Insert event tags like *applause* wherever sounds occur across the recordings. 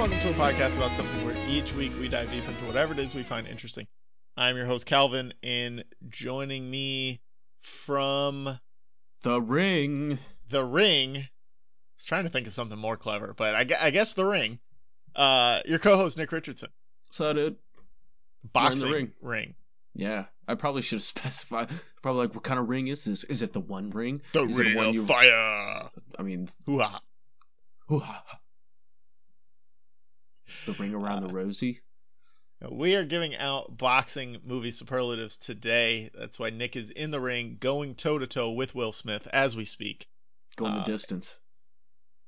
welcome to a podcast about something where each week we dive deep into whatever it is we find interesting. I'm your host, Kalvin, and joining me from The Ring. the ring, I was trying to think of something more clever, but I, I guess the ring, uh, your co host, Nick Richardson. So, dude. Boxing ring. ring. Yeah, I probably should have *laughs* specified. Probably like, what kind of ring is this? Is it the one ring? The is it ring one of you? fire. I mean, Hoo-ha. hoo-ha. The ring around the rosy. We are giving out boxing movie superlatives today. That's why Nick is in the ring going toe to toe with Will Smith as we speak. Going Uh, the distance.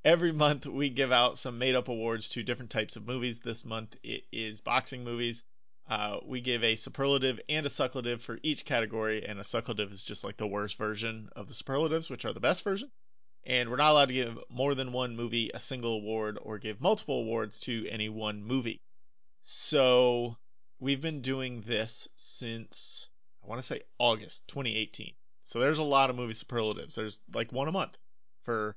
Every month we give out some made up awards to different types of movies. This month it is boxing movies. Uh, we give a superlative and a sucklative for each category, and a sucklative is just like the worst version of the superlatives, which are the best version. And we're not allowed to give more than one movie a single award or give multiple awards to any one movie. So we've been doing this since I want to say August 2018. So there's a lot of movie superlatives. There's like one a month for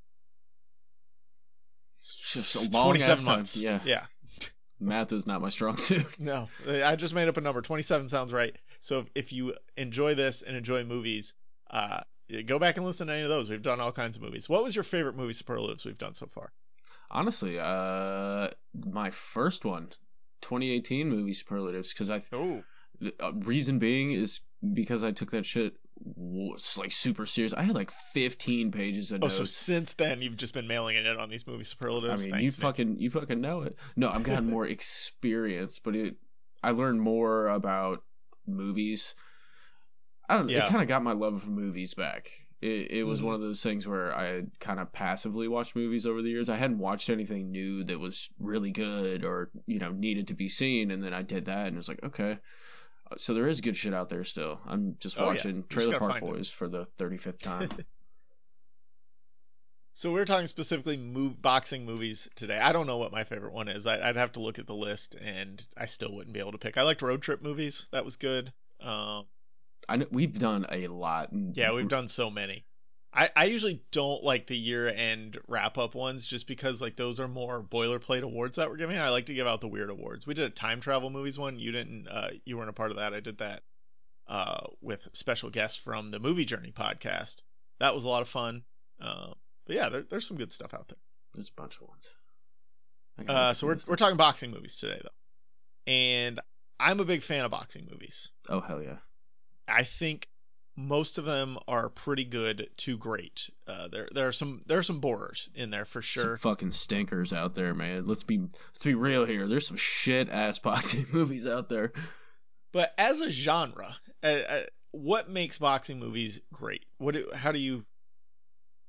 It's just a long 27 ass time. months. Yeah. Yeah. *laughs* Math is not my strong suit. *laughs* No, I just made up a number. 27 sounds right. So if, if you enjoy this and enjoy movies, uh, go back and listen to any of those. We've done all kinds of movies. What was your favorite movie superlatives we've done so far? Honestly, uh, my first one, 2018 movie superlatives, because I Oh, uh, reason being is because I took that shit like super serious. I had like 15 pages of oh, notes. so since then you've just been mailing it in on these movie superlatives. I mean, Thanks, you fucking you fucking know it. No, I've *laughs* gotten more experience, but it I learned more about movies. I don't know. Yeah. It kind of got my love of movies back. It it was Mhm. one of those things where I had kind of passively watched movies over the years. I hadn't watched anything new that was really good or you know needed to be seen, and then I did that, and it was like okay. Uh, So there is good shit out there still. I'm just Oh, watching just Trailer Park find it. Boys for the 35th time. *laughs* So we're talking specifically move, boxing movies today. I don't know what my favorite one is. I, I'd have to look at the list, and I still wouldn't be able to pick. I liked road trip movies. That was good. Um, I know we've done a lot. Yeah, we've done so many. I, I usually don't like the year end wrap up ones just because like those are more boilerplate awards that we're giving. I like to give out the weird awards. We did a time travel movies one. You didn't uh you weren't a part of that. I did that uh with special guests from the Movie Journey podcast. That was a lot of fun. Uh, but yeah, there, there's some good stuff out there. There's a bunch of ones. Uh, so we're we're talking boxing movies today though. And I'm a big fan of boxing movies. Oh hell yeah! I think most of them are pretty good to great. Uh, there there are some there are some borers in there for sure. Some fucking stinkers out there, man. Let's be let's be real here. There's some shit ass *laughs* boxing movies out there. But as a genre, uh, uh, what makes boxing movies great? What do, how do you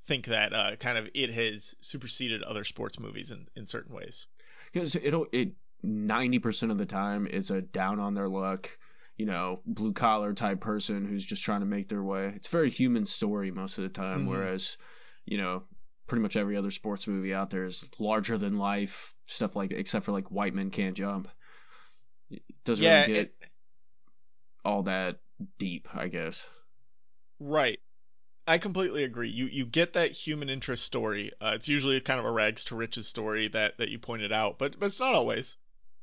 think that uh, kind of it has superseded other sports movies in, in certain ways? Because it'll it ninety percent of the time it's a down on their luck, you know, blue collar type person who's just trying to make their way. It's a very human story most of the time, Mhm. whereas, you know, pretty much every other sports movie out there is larger than life stuff like except for like white men can't jump. It doesn't Yeah, really get it- all that deep, I guess. Right. I completely agree. You you get that human interest story. Uh, it's usually kind of a rags to riches story that that you pointed out, but but it's not always.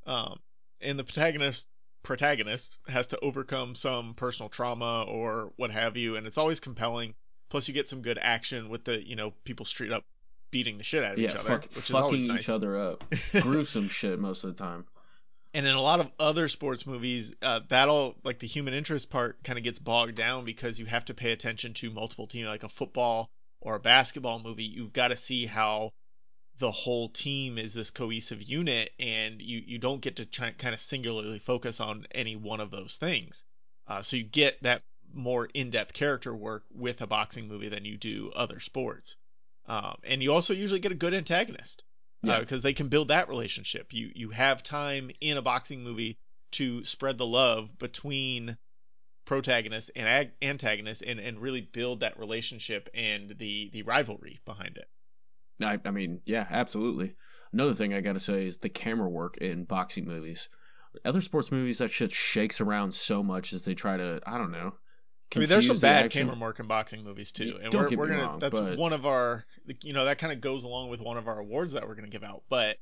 Um, and the protagonist protagonist has to overcome some personal trauma or what have you, and it's always compelling. Plus, you get some good action with the you know people straight up beating the shit out of Yeah, each other, fuck, which is always fucking nice. each other up. *laughs* Gruesome shit most of the time. And in a lot of other sports movies, uh, that'll like the human interest part kind of gets bogged down because you have to pay attention to multiple teams, like a football or a basketball movie. You've got to see how the whole team is this cohesive unit, and you you don't get to try, kind of singularly focus on any one of those things. Uh, so you get that more in-depth character work with a boxing movie than you do other sports. Um, and you also usually get a good antagonist Yeah. because they can build that relationship. You you have time in a boxing movie to spread the love between protagonist and ag- antagonist and, and really build that relationship and the the rivalry behind it. I, I mean, yeah, absolutely. Another thing I gotta say is the camera work in boxing movies. Other sports movies, that shit shakes around so much as they try to, I don't know. I mean, there's some the bad action. camera work in boxing movies too, and Don't we're, get we're me gonna wrong, that's but- one of our you know that kind of goes along with one of our awards that we're gonna give out. But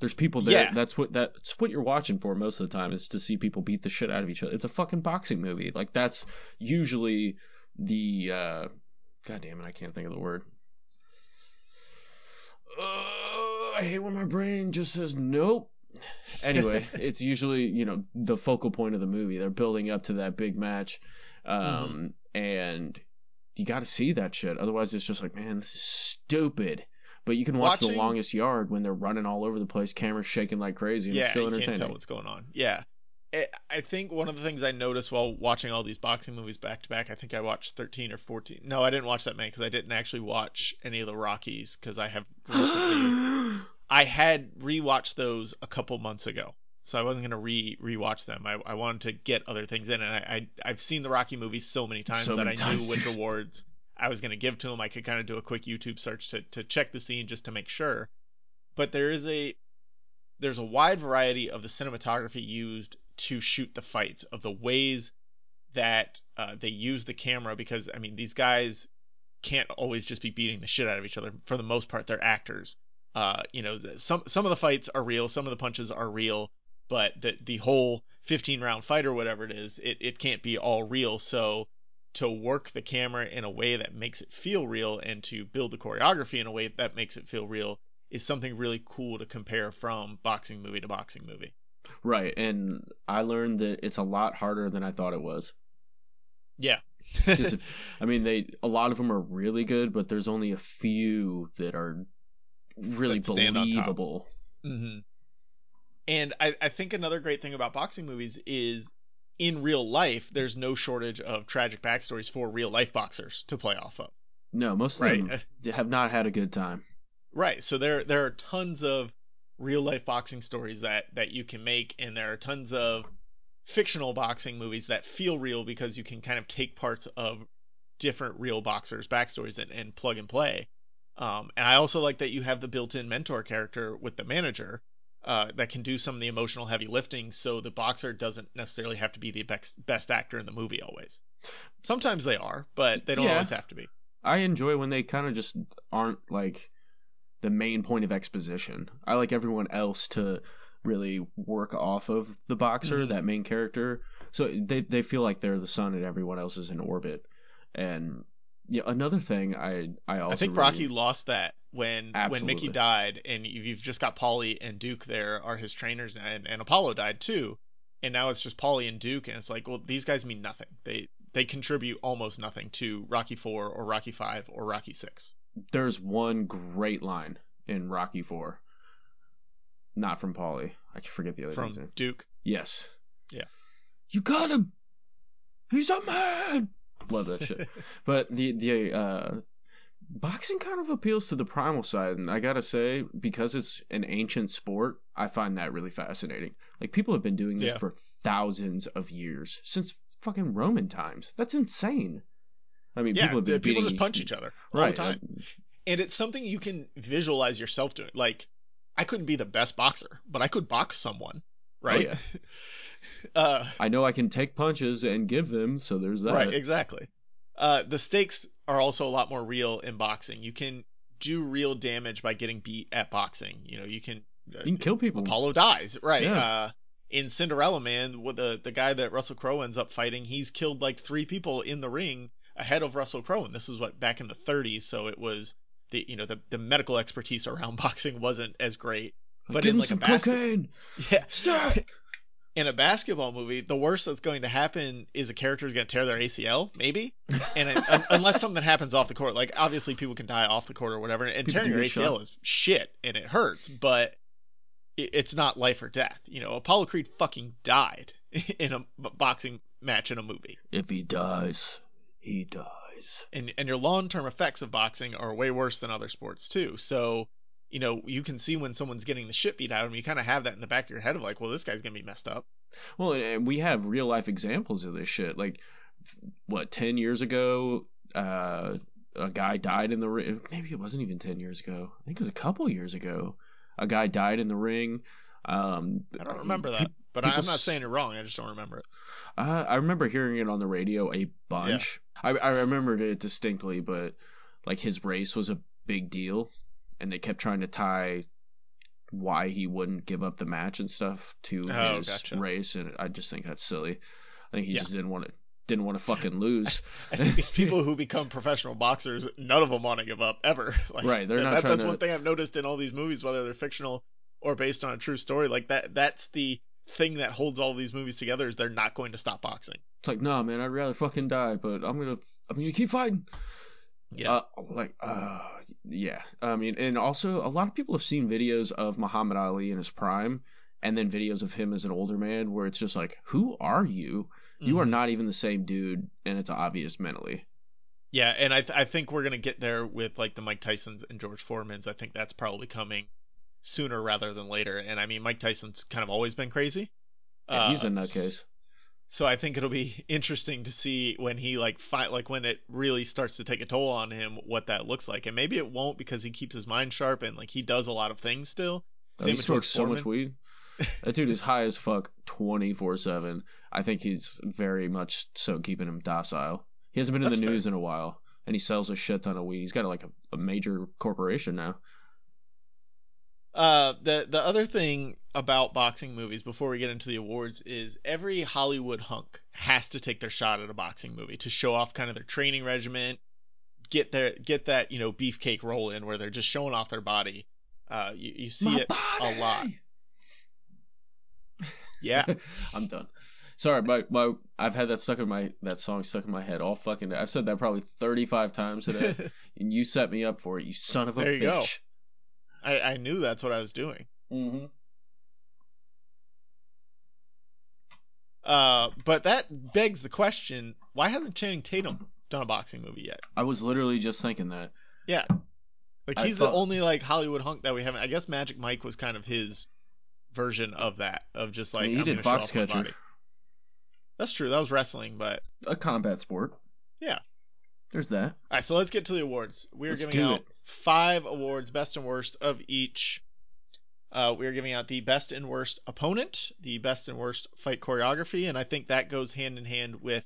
There's people there. Yeah. That's what that's what you're watching for most of the time is to see people beat the shit out of each other. It's a fucking boxing movie. Like that's usually the uh God damn it, I can't think of the word. Uh, I hate when my brain just says nope. Anyway, *laughs* it's usually you know the focal point of the movie. They're building up to that big match, um, and you got to see that shit. Otherwise, it's just like, man, this is stupid. But you can watch Watching- the longest yard when they're running all over the place, cameras shaking like crazy, and yeah, it's still entertaining. Yeah, you can't tell what's going on. Yeah. I- I think one of the things I noticed while watching all these boxing movies back to back, I think I watched 13 or 14. No, I didn't watch that many because I didn't actually watch any of the Rockies because I have *gasps* recently. I had rewatched those a couple months ago, so I wasn't gonna re rewatch them. I, I wanted to get other things in, and I, I I've seen the Rocky movies so many times So that many I knew which *laughs* awards I was gonna give to them. I could kind of do a quick YouTube search to to check the scene just to make sure. But there is a there's a wide variety of the cinematography used to shoot the fights of the ways that uh, they use the camera because I mean these guys can't always just be beating the shit out of each other. For the most part, they're actors. Uh, you know, some some of the fights are real, some of the punches are real, but the the whole 15 round fight or whatever it is, it it can't be all real. So to work the camera in a way that makes it feel real and to build the choreography in a way that makes it feel real is something really cool to compare from boxing movie to boxing movie. Right, and I learned that it's a lot harder than I thought it was. Yeah. if- *laughs* I mean, they a lot of them are really good, but there's only a few that are really That stand on top. believable. hmm And I, I think another great thing about boxing movies is in real life, there's no shortage of tragic backstories for real life boxers to play off of. No, most of Right. them have not had a good time. Right. So there there are tons of real life boxing stories that that you can make, and there are tons of fictional boxing movies that feel real because you can kind of take parts of different real boxers' backstories and, and plug and play. Um, and I also like that you have the built-in mentor character with the manager uh, that can do some of the emotional heavy lifting, so the boxer doesn't necessarily have to be the best best actor in the movie always. Sometimes they are, but they don't Yeah. always have to be. I enjoy when they kind of just aren't like the main point of exposition. I like everyone else to really work off of the boxer, Mhm. that main character. So they they feel like they're the sun and everyone else is in orbit. And yeah, another thing I I also I think really- Rocky lost that when when Mickey died, and you- you've just got Paulie and Duke there are his trainers now, and, and Apollo died too, and now it's just Paulie and Duke, and it's like, well, these guys mean nothing. They they contribute almost nothing to Rocky Four or Rocky Five or Rocky Six. There's one great line in Rocky Four. Not from Paulie. I can forget the other From name. Duke, Yes. Yeah. You got him. He's a man. Love that shit. *laughs* but the the uh, boxing kind of appeals to the primal side, and I gotta say, because it's an ancient sport, I find that really fascinating. Like people have been doing this Yeah. for thousands of years since fucking Roman times. That's insane. I mean, yeah, people have been people beating just punch each other all right. the time, and it's something you can visualize yourself doing. Like, I couldn't be the best boxer, but I could box someone, right? yeah. *laughs* uh, I know I can take punches and give them, so there's that. Right, exactly. Uh, the stakes are also a lot more real in boxing. You can do real damage by getting beat at boxing. You know, you can. Uh, You can kill people. Apollo dies, right? Yeah. Uh, in Cinderella Man, the the guy that Russell Crowe ends up fighting, he's killed like three people in the ring ahead of Russell Crowe, and this is what back in the 30s, so it was the you know the the medical expertise around *laughs* boxing wasn't as great. But give in like a some basket, *laughs* yeah, Stack. *laughs* in a basketball movie, the worst that's going to happen is a character is going to tear their ACL, maybe, and it, un- unless something happens off the court, like obviously people can die off the court or whatever, and People tearing your ACL shot. is shit and it hurts, but it, it's not life or death. You know, Apollo Creed fucking died in a boxing match in a movie, If he dies, he dies. and and your long term effects of boxing are way worse than other sports too. So. You know, you can see when someone's getting the shit beat out of them. You kind of have that in the back of your head of like, well, this guy's gonna be messed up. Well, and- we have real life examples of this shit. Like, what, 10 years ago, uh, a guy died in the ring. Maybe it wasn't even 10 years ago. I think it was a couple years ago. A guy died in the ring. Um, I don't remember that, but I'm not saying you're wrong. I just don't remember it. Uh, I remember hearing it on the radio a bunch. I, I remembered it distinctly, but like his race was a big deal, and they kept trying to tie why he wouldn't give up the match and stuff to Oh, his gotcha. race, and I just think that's silly. I think he Yeah. just didn't want to didn't want to fucking lose. *laughs* I think these people who become professional boxers, none of them want to give up ever. *laughs* Like, Right, they're not that- That's to- one thing I've noticed in all these movies, whether they're fictional or based on a true story. Like that, that's the thing that holds all these movies together is they're not going to stop boxing. It's like, nah, man, I'd rather fucking die, but I'm gonna I'm gonna keep fighting. Yeah. Uh, like, uh, yeah. I mean, and also a lot of people have seen videos of Muhammad Ali in his prime, and then videos of him as an older man, where it's just like, who are you? You are Mhm. not even the same dude, and it's obvious mentally. Yeah, and I th- I think we're gonna get there with like the Mike Tysons and George Foremans. I think that's probably coming sooner rather than later. And I mean, Mike Tyson's kind of always been crazy. Yeah, he's a Uh, nutcase. So I think it'll be *laughs* interesting to see when he like fight like when it really starts to take a toll on him what that looks like. And maybe it won't because he keeps his mind sharp and like he does a lot of things still. Oh, Same he smokes so much weed. That dude is high as fuck, twenty four seven. I think he's very much so keeping him docile. He hasn't been in That's the fair. news in a while, and he sells a shit ton of weed. He's got like a, a major corporation now. Uh, the the other thing about boxing movies before we get into the awards is every Hollywood hunk has to take their shot at a boxing movie to show off kind of their training regimen, get their get that you know beefcake roll in where they're just showing off their body. Uh, you, you see My it a lot. Yeah, *laughs* I'm done. Sorry, my, my I've had that stuck in my that song stuck in my head all fucking day. I've said that probably 35 times today, *laughs* and you set me up for it, you son of a There you go. I I knew that's what I was doing. Mm-hmm. Uh, but that begs the question: Why hasn't Channing Tatum done a boxing movie yet? I was literally just thinking that. Yeah, like he's thought- the only like Hollywood hunk that we haven't. I guess Magic Mike was kind of his version of that, of just like mean, he I'm did box catcher. That's true. That was wrestling, but A combat sport. Yeah. There's that. all right. So let's get to the awards. We are Let's giving out it. five awards, best and worst of each. Uh, we are giving out the best and worst opponent, the best and worst fight choreography, and I think that goes hand in hand with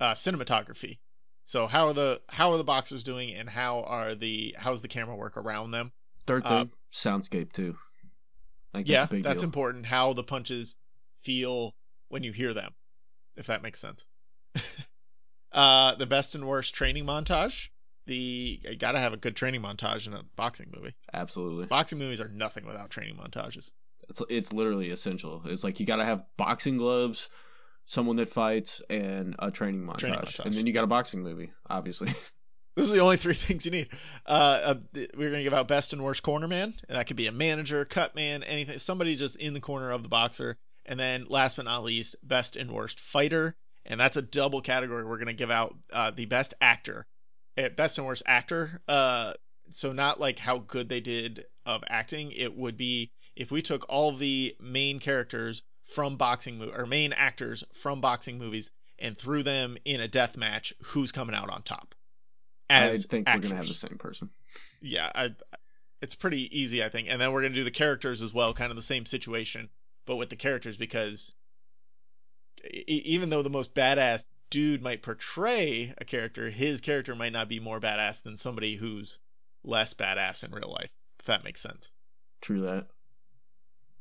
uh, cinematography. So how are the how are the boxers doing, and how are the how's the camera work around them? Third Uh, thing, soundscape too. Yeah, that's big that's deal. important. How the punches feel when you hear them, if that makes sense. *laughs* uh, the best and worst training montage. The you gotta have a good training montage in a boxing movie. Absolutely. Boxing movies are nothing without training montages. It's it's literally essential. It's like you got to have boxing gloves, someone that fights, and a training montage, Training montage. and then you got a boxing movie, obviously. *laughs* This is the only three *laughs* things you need. Uh, uh, we're gonna give out best and worst corner man, and that could be a manager, cut man, anything, somebody just in the corner of the boxer. And then last but not least, best and worst fighter, and that's a double category. We're gonna give out uh, the best actor, uh, best and worst actor. Uh, so not like how good they did of acting. It would be if we took all the main characters from boxing mo- or main actors from boxing movies and threw them in a death match. Who's coming out on top? As I think actors. we're gonna have the same person. Yeah, I, it's pretty easy, I think. And then we're gonna do the characters as well, kind of the same situation, but with the characters because even though the most badass dude might portray a character, his character might not be more badass than somebody who's less badass in real life. If that makes sense. True that.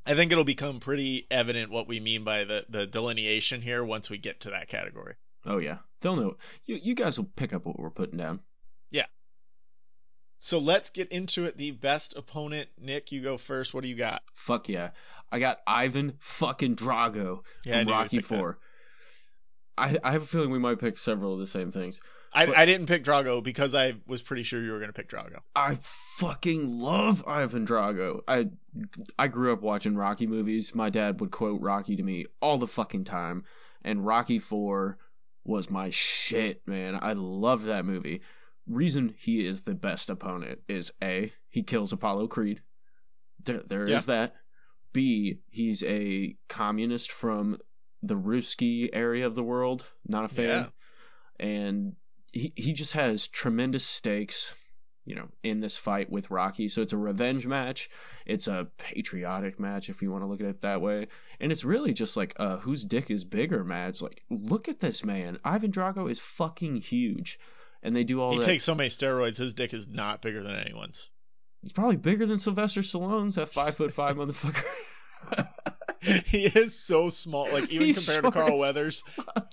I think it'll become pretty evident what we mean by the the delineation here once we get to that category. Oh yeah, they'll know. You you guys will pick up what we're putting down. So let's get into it. The best opponent, Nick, you go first. What do you got? Fuck yeah, I got Ivan fucking Drago Yeah, from Rocky. Four. I I have a feeling we might pick several of the same things. I, I didn't pick Drago because I was pretty sure you were going to pick Drago. I fucking love Ivan Drago. I I grew up watching Rocky movies. My dad would quote Rocky to me all the fucking time, and Rocky 4 was my shit, man. I love that movie. Reason he is the best opponent is A, he kills Apollo Creed. There there is Yeah. that. B, he's a communist from the Ruski area of the world, not a fan. Yeah. And he he just has tremendous stakes you know, in this fight with Rocky. So it's a revenge match. It's a patriotic match, if you want to look at it that way. And it's really just like uh, whose dick is bigger match. Like, look at this man. Ivan Drago is fucking huge. And they do all He that. He takes so many steroids, his dick is not bigger than anyone's. He's probably bigger than Sylvester Stallone's that five foot five *laughs* motherfucker. *laughs* he is so small, like even He's compared to Carl Weathers,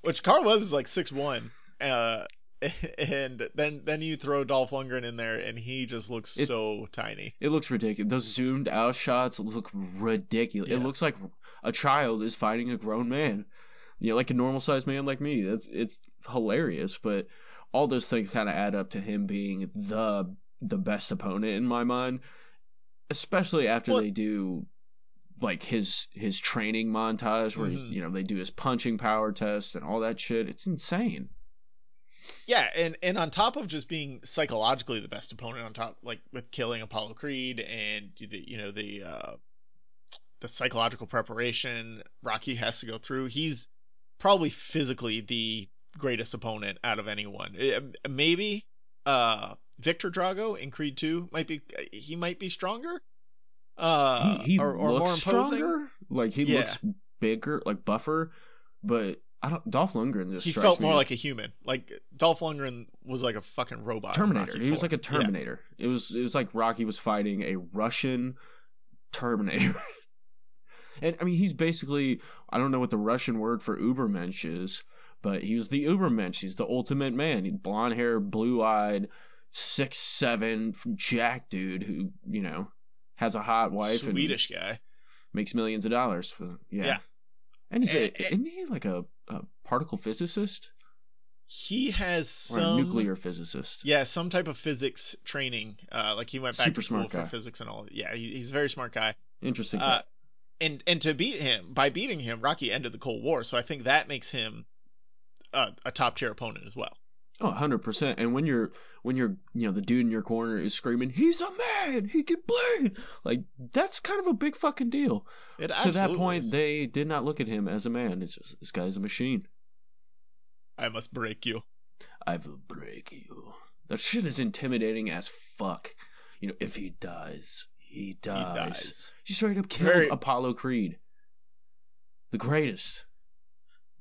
which Carl Weathers is like six one. Uh, *laughs* and then then you throw Dolph Lundgren in there, and he just looks It- so tiny. It looks ridiculous. Those zoomed out shots look ridiculous. It looks like a child is fighting a grown man. You know, like a normal sized man like me. That's it's hilarious, but all those things kind of add up to him being the the best opponent in my mind, especially after Well- they do like his his training montage where Mhm. he's, you know they do his punching power test and all that shit. It's insane. Yeah, and and on top of just being psychologically the best opponent, on top like with killing Apollo Creed and the you know the uh, the psychological preparation Rocky has to go through, he's probably physically the greatest opponent out of anyone. Eh, Maybe uh, Viktor Drago in Creed 2 might be he might be stronger. Uh, he he or, or looks more imposing. stronger. Like he Yeah. looks bigger, like buffer. But I don't. Dolph Lundgren just He felt more like a human. Like Dolph Lundgren was like a fucking robot. Terminator. He was like a Yeah. Terminator. It was it was like Rocky was fighting a Russian Terminator. *laughs* and I mean, he's basically I don't know what the Russian word for Ubermensch is, but he was the Ubermensch. He's the ultimate man. He blonde hair, blue eyed, six seven, jack dude who you know has a hot wife Swedish guy. makes millions of dollars. For, yeah. Yeah. And he's a, Eh, eh. isn't he like a, a particle physicist He has or some a nuclear physicist? Yeah, some type of physics training. Uh, like he went back Super to school for physics and all. Yeah, he, he's a very smart guy. Interesting. Uh, guy. and and to beat him by beating him, Rocky ended the Cold War. So I think that makes him a, a top tier opponent as well. Oh, 100%. And when you're when you're, you know, the dude in your corner is screaming, "He's a man. He can bleed." Like that's kind of a big fucking deal. It to that point, is. they did not look at him as a man. It's just this guy's a machine. I must break you. I will break you. That shit is intimidating as fuck. You know, if he dies, he dies. He dies. He straight up killed Very- Apollo Creed. The greatest.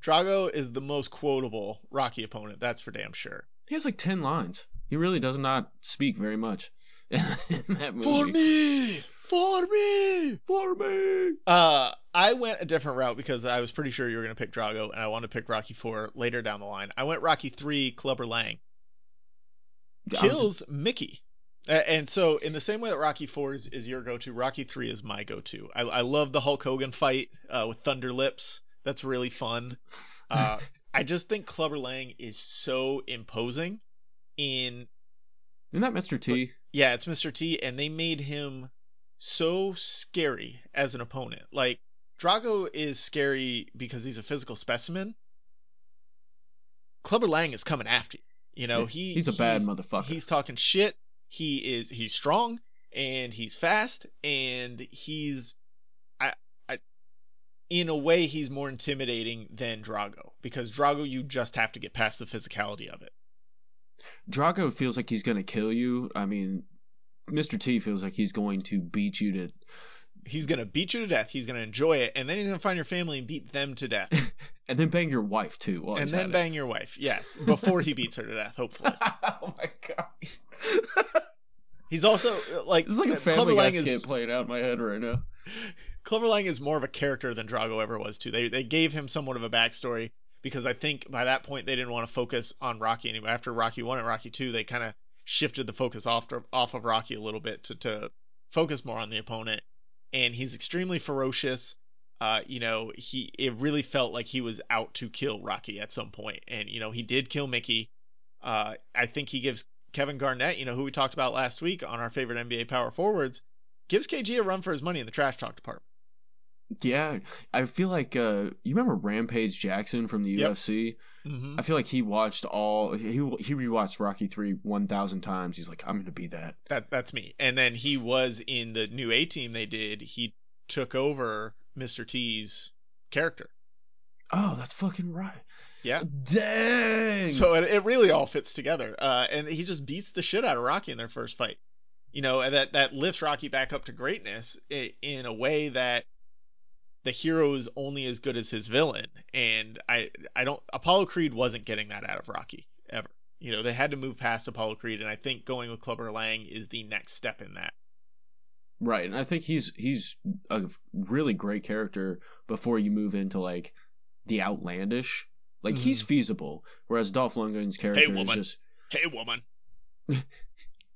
Drago is the most quotable Rocky opponent. That's for damn sure. He has like 10 lines. He really does not speak very much *laughs* in that movie. For me, for me. For me. Uh, I went a different route because I was pretty sure you were gonna pick Drago, and I wanted to pick Rocky Four later down the line. I went Rocky Three, Clubber Lang. Kills Mickey. And so, in the same way that Rocky Four is, is your go-to, Rocky Three is my go-to. I, I love the Hulk Hogan fight uh, with Thunderlips. That's really fun. *laughs* Uh, I just think Clubber Lang is so imposing. In Isn't that Mr. T? yeah, it's Mr. T, and they made him so scary as an opponent. Like Drago is scary because he's a physical specimen. Clubber Lang is coming after you. You know, he he's a bad motherfucker. He's talking shit. He is he's strong and he's fast and he's in a way he's more intimidating than Drago because Drago you just have to get past the physicality of it. Drago feels like he's gonna kill you. I mean, Mr. T feels like he's going to beat you to, He's gonna beat you to death. He's gonna enjoy it, and then he's gonna find your family and beat them to death, *laughs* and then bang your wife too. and then bang your wife. Yes, before he beats her to death. Hopefully, *laughs* oh my god, he's also like this is like a Clubber Family Guy skit is playing out in my head right now. Lang is more of a character than Drago ever was too. They they gave him somewhat of a backstory because I think by that point they didn't want to focus on Rocky anymore. After Rocky one and Rocky two, they kind of shifted the focus off off of Rocky a little bit to to focus more on the opponent. And he's extremely ferocious. Uh, you know, he it really felt like he was out to kill Rocky at some point. point, and you know he did kill Mickey. Uh, I think he gives Kevin Garnett, you know, who we talked about last week on our favorite NBA power forwards, gives KG a run for his money in the trash talk department. Yeah, I feel like uh, you remember Rampage Jackson from the Yep. UFC. Mm-hmm. I feel like he watched all he he rewatched Rocky three one thousand times. He's like, I'm gonna be that. That that's me. And then he was in the new A team they did. He took over Mr. T's character. Oh, that's fucking right. Yeah. Dang. So it, it really all fits together. Uh, and he just beats the shit out of Rocky in their first fight. You know, and that that lifts Rocky back up to greatness i- in a way that the hero is only as good as his villain. And I I don't Apollo Creed wasn't getting that out of Rocky ever. You know, they had to move past Apollo Creed, and I think going with Clubber Lang is the next step in that. Right, and I think he's he's a really great character before you move into like the outlandish. Like he's mm-hmm. feasible, whereas Dolph Lundgren's character is woman. just Hey, woman. *laughs*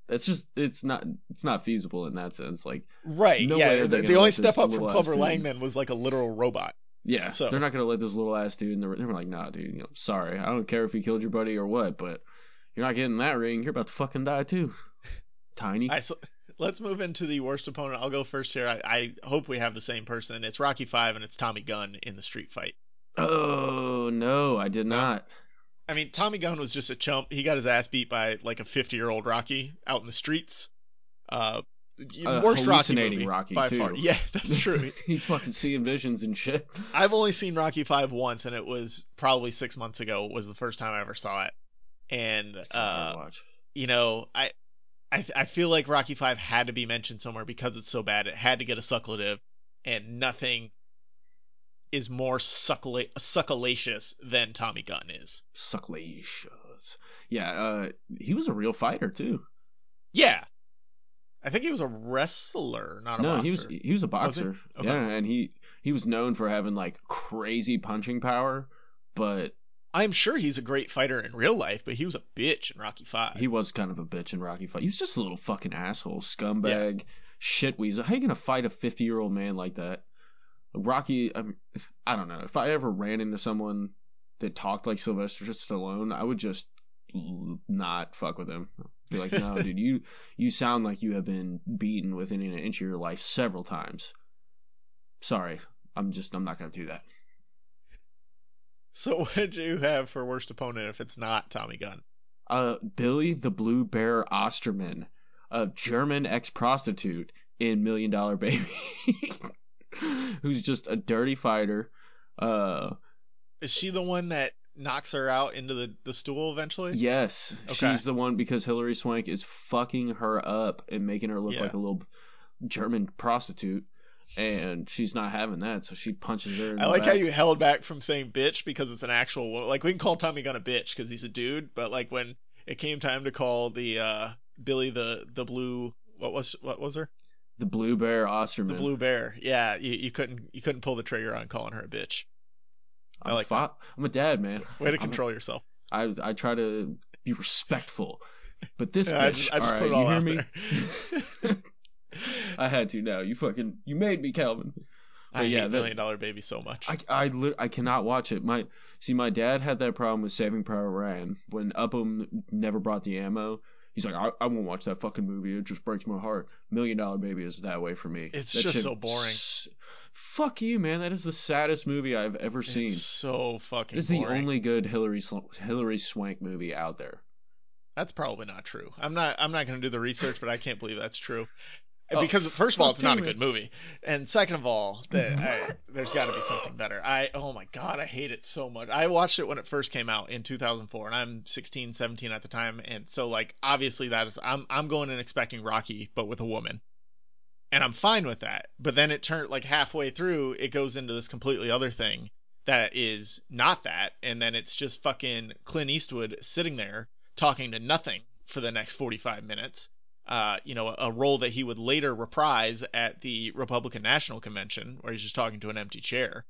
it's just it's not it's not feasible in that sense. Like Right. No yeah. The, the only step up from Clubber Lang man was like a literal robot. yeah, So- they're not gonna let this little ass dude. And they were like, nah, dude. You know, sorry, I don't care if he killed your buddy or what, but you're not getting that ring. You're about to fucking die too. Tiny. Right, so let's move into the worst opponent. I'll go first here. I, I hope we have the same person. It's Rocky Five, and it's Tommy Gunn in the street fight. oh no, I did not. I mean, Tommy Gunn was just a chump. He got his ass beat by like a 50 year old Rocky out in the streets. Uh, A worst Rocky movie Rocky, by too. far. *laughs* Yeah, that's true. *laughs* He's fucking seeing visions and shit. I've only seen Rocky Five once, and it was probably six months ago. Was the first time I ever saw it, and It's a hard uh, you know, I, I, I feel like Rocky Five had to be mentioned somewhere because it's so bad. It had to get a sucklative, and nothing is more succula- than Tommy Gunn is. Sucklacious. Yeah, uh, he was a real fighter too. Yeah, I think he was a wrestler, not a no, boxer. he was he was a Was boxer. Okay. Yeah, and he he was known for having like crazy punching power, but I'm sure he's a great fighter in real life, but he was a bitch in Rocky Five. he was kind of a bitch in Rocky Five. He's just a little fucking asshole, scumbag, shit weasel. How you gonna fight a fifty year old man like that? Rocky, I, mean, I don't know. If I ever ran into someone that talked like Sylvester Stallone, I would just not fuck with him. Be like, no, *laughs* dude, you you sound like you have been beaten within an inch of your life several times. Sorry, I'm just I'm not gonna do that. So what did you have for worst opponent if it's not Tommy Gunn? uh, Billie the Blue Bear Osterman, a German ex prostitute in Million Dollar Baby, *laughs* *laughs* who's just a dirty fighter. Uh, Is she the one that knocks her out into the, the stool eventually? yes, Okay. she's the one because Hilary Swank is fucking her up and making her look Yeah. like a little German prostitute. And she's not having that, so she punches her. I like how you held back from saying bitch because it's an actual wo- like we can call Tommy Gunn a bitch because he's a dude, but like when it came time to call the uh Billie the the blue what was what was her the Blue Bear Osterman. the blue bear yeah you, you couldn't you couldn't pull the trigger on calling her a bitch I I'm, like fa- I'm a dad, man. way to I'm control yourself I I try to be respectful, but this Yeah, *laughs* I bitch. just, I just all put it all you hear me? there *laughs* I had to now. You fucking you made me, Kalvin. I But yeah, hate that- Million Dollar Baby so much I I lit- I cannot watch it. My see, my dad had that problem with Saving Private Ryan when Upham never brought the ammo. He's like, I, I won't watch that fucking movie. It just breaks my heart. Million Dollar Baby is that way for me. It's That just shit so boring. s- Fuck you, man. That is the saddest movie I've ever seen. it's so fucking boring. It's the only good Hilary Sl- Hilary Swank movie out there. That's probably not true. I'm not. I'm not going to do the research, but I can't believe that's true. Oh, because first of all, it's not a good movie, and second of all, the, I, there's got to be something better. I oh my god, I hate it so much. I watched it when it first came out in 2004, and I'm 16, 17 at the time, and so like obviously that is I'm I'm going and expecting Rocky, but with a woman, and I'm fine with that. But then it turned like halfway through, it goes into this completely other thing that is not that, and then it's just fucking Clint Eastwood sitting there talking to nothing for the next 45 minutes. Uh, you know, a role that he would later reprise at the Republican National Convention, where he's just talking to an empty chair,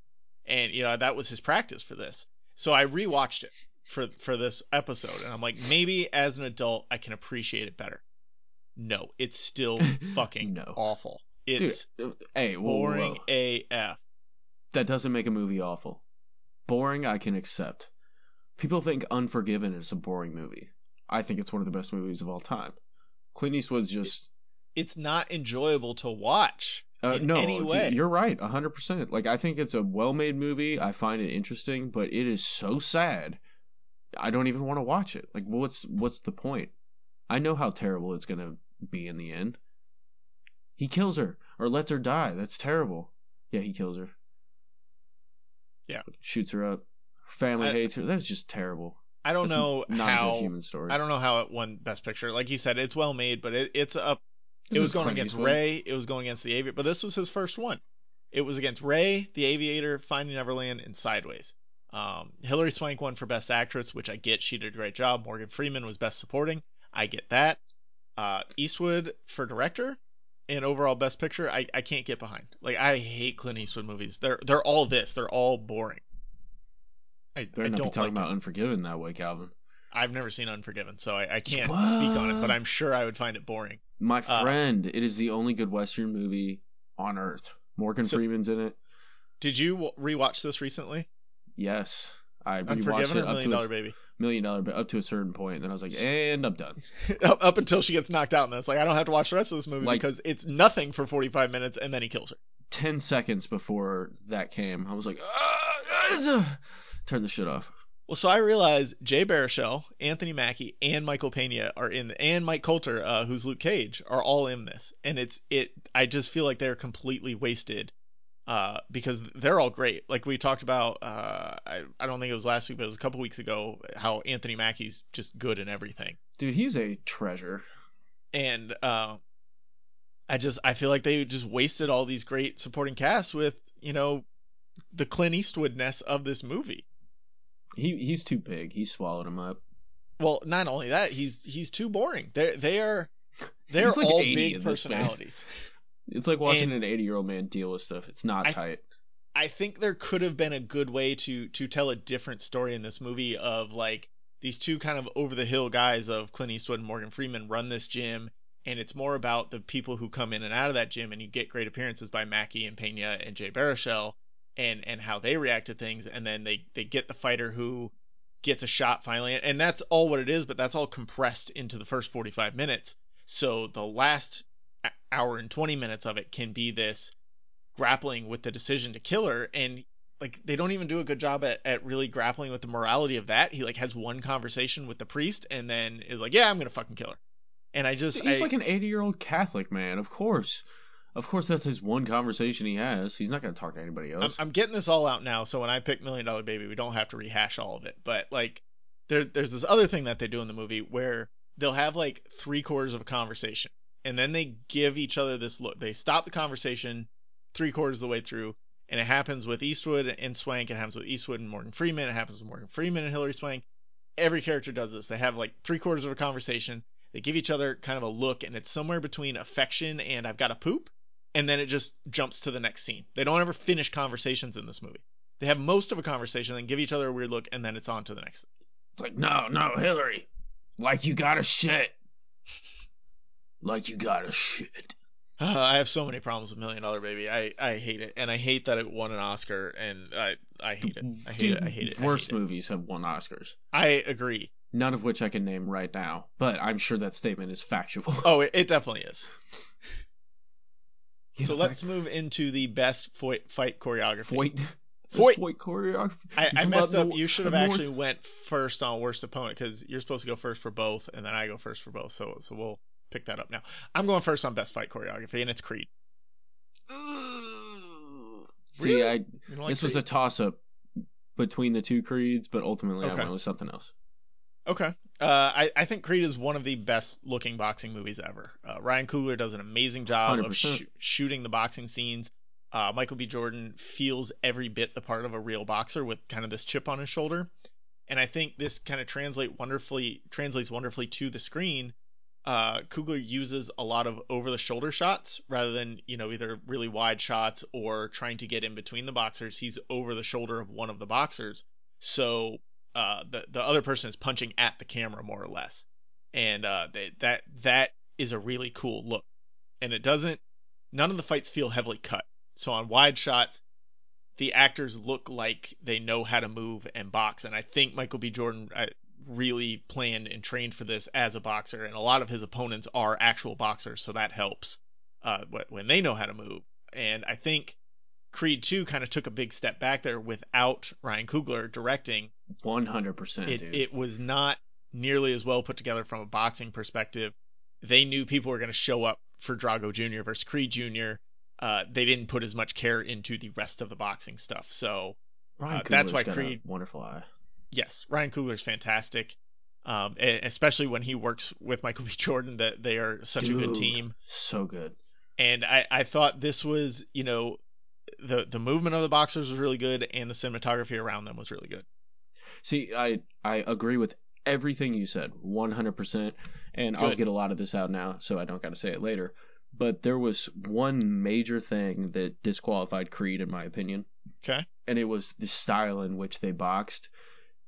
and you know that was his practice for this. So I rewatched it for for this episode, and I'm like, maybe as an adult I can appreciate it better. No, it's still *laughs* fucking No. awful. It's Dude, hey, whoa, boring whoa. AF. that doesn't make a movie awful. Boring, I can accept. People think Unforgiven is a boring movie. I think it's one of the best movies of all time. Clint Eastwood's just It's not enjoyable to watch uh, in no. any way. You're right, hundred percent. Like I think it's a well-made movie. I find it interesting, but it is so sad. I don't even want to watch it. Like, what's what's the point? I know how terrible it's gonna be in the end. He kills her or lets her die. That's terrible. Yeah, he kills her. Yeah. Shoots her up. Her family I- hates her. That's just terrible. I don't know not how a human story. I don't know how it won Best Picture. Like you said, it's well made, but it, it's up. This It is was going against Eastwood. Ray. It was going against the Aviator, but this was his first one. It was against Ray, the Aviator, Finding Neverland, and Sideways. Um, Hilary Swank won for Best Actress, which I get. She did a great job. Morgan Freeman was Best Supporting. I get that. Uh, Eastwood for Director. and overall best picture, I, I can't get behind. Like I hate Clint Eastwood movies. They're they're all this. They're all boring. I, Better I not be don't talking like about Unforgiven that way, Kalvin. I've never seen Unforgiven, so I, I can't What? speak on it. But I'm sure I would find it boring. My Uh, friend, it is the only good Western movie on earth. Morgan So- Freeman's in it. Did you rewatch this recently? Yes, I rewatched it up Million to Dollar a Baby? million dollar, but up to a certain point, and then I was like, and I'm done. *laughs* up, up until she gets knocked out, and then it's like I don't have to watch the rest of this movie Like- because it's nothing for 45 minutes, and then he kills her. Ten seconds before that came, I was like, ah, turn the shit off. Well, so I realized Jay Baruchel, Anthony Mackie, and Michael Pena are in, and Mike Colter, uh, who's Luke Cage, are all in this, and it's it. I just feel like they're completely wasted, uh, because they're all great. Like we talked about, uh, I I don't think it was last week, but it was a couple weeks ago, how Anthony Mackie's just good in everything, Dude, he's a treasure. and uh, I just I feel like they just wasted all these great supporting casts with you know the Clint Eastwoodness of this movie. He he's too big. He swallowed him up. Well, not only that, he's he's too boring. They they are *laughs* they're like all big in this, man. personalities. *laughs* It's like watching And- an 80 year old man deal with stuff. It's not I- tight. I think there could have been a good way to to tell a different story in this movie of like these two kind of over the hill guys of Clint Eastwood and Morgan Freeman run this gym and it's more about the people who come in and out of that gym and you get great appearances by Mackie and Pena and Jay Baruchel and and how they react to things and then they they get the fighter who gets a shot finally and that's all what it is but that's all compressed into the first 45 minutes so the last hour and 20 minutes of it can be this grappling with the decision to kill her and like they don't even do a good job at, at really grappling with the morality of that he like has one conversation with the priest and then is like yeah i'm gonna fucking kill her and i just He's I, like an 80 year old Catholic man. Of course. Of course, that's his one conversation he has. He's not going to talk to anybody I'm, else. I'm getting this all out now so when i pick million dollar baby we don't have to rehash all of it but like there, there's this other thing that they do in the movie where they'll have like three quarters of a conversation and then they give each other this look they stop the conversation three quarters of the way through and it happens with Eastwood and Swank. It happens with Eastwood and Morgan Freeman. It happens with Morgan Freeman and Hilary Swank. Every character does this. They have like three quarters of a conversation. They give each other kind of a look, and it's somewhere between affection and I've got to poop, and then it just jumps to the next scene. They don't ever finish conversations in this movie. They have most of a conversation, then give each other a weird look, and then it's on to the next. It's like, no, no, Hilary. Like you got a shit. Like you got a shit. Uh, *sighs* I have so many problems with Million Dollar Baby. I, I hate it, and I hate that it won an Oscar, and I I hate it. I hate Dude, it. I hate it. I Worst hate it. movies have won Oscars. I agree. None of which I can name right now, but I'm sure that statement is factual. Oh, it, it definitely is. You so let's move into the best foi- fight choreography. Foyt. Foyt. Foyt choreography. I, I messed up up. north- You should have up north. actually went first on worst opponent because you're supposed to go first for both, and then I go first for both. So so we'll pick that up now. I'm going first on best fight choreography, and it's Creed. See, Really? I like this was a toss up between the two creeds, but ultimately I went with something else. Okay. Uh, I, I think Creed is one of the best looking boxing movies ever. Uh, Ryan Coogler does an amazing job of 100%. sh- shooting the boxing scenes. Uh, Michael B. Jordan feels every bit the part of a real boxer with kind of this chip on his shoulder. And I think this kind of translate wonderfully translates wonderfully to the screen. Uh, Coogler uses a lot of over the shoulder shots rather than, you know, either really wide shots or trying to get in between the boxers. He's over the shoulder of one of the boxers. So uh, the the other person is punching at the camera more or less, and uh, they, that that is a really cool look. And it doesn't. None of the fights feel heavily cut. So on wide shots, the actors look like they know how to move and box. And I think Michael B. Jordan uh, really planned and trained for this as a boxer, and a lot of his opponents are actual boxers, so that helps uh, when they know how to move. And I think Creed 2 kind of took a big step back there without Ryan Coogler directing One hundred percent, it, dude. it was not nearly as well put together from a boxing perspective. They knew people were going to show up for Drago Jr. versus Creed Jr. Uh, they didn't put as much care into the rest of the boxing stuff. So uh, that's why Creed- wonderful eye. yes, Ryan Coogler's fantastic, um, especially when he works with Michael B. Jordan. That they are such a good team. So good. And I, I thought this was, you know, the the movement of the boxers was really good, and the cinematography around them was really good. See, I I agree with everything you said, one hundred percent. And I'll get a lot of this out now, so I don't got to say it later. but there was one major thing that disqualified Creed, in my opinion. Okay. And it was the style in which they boxed.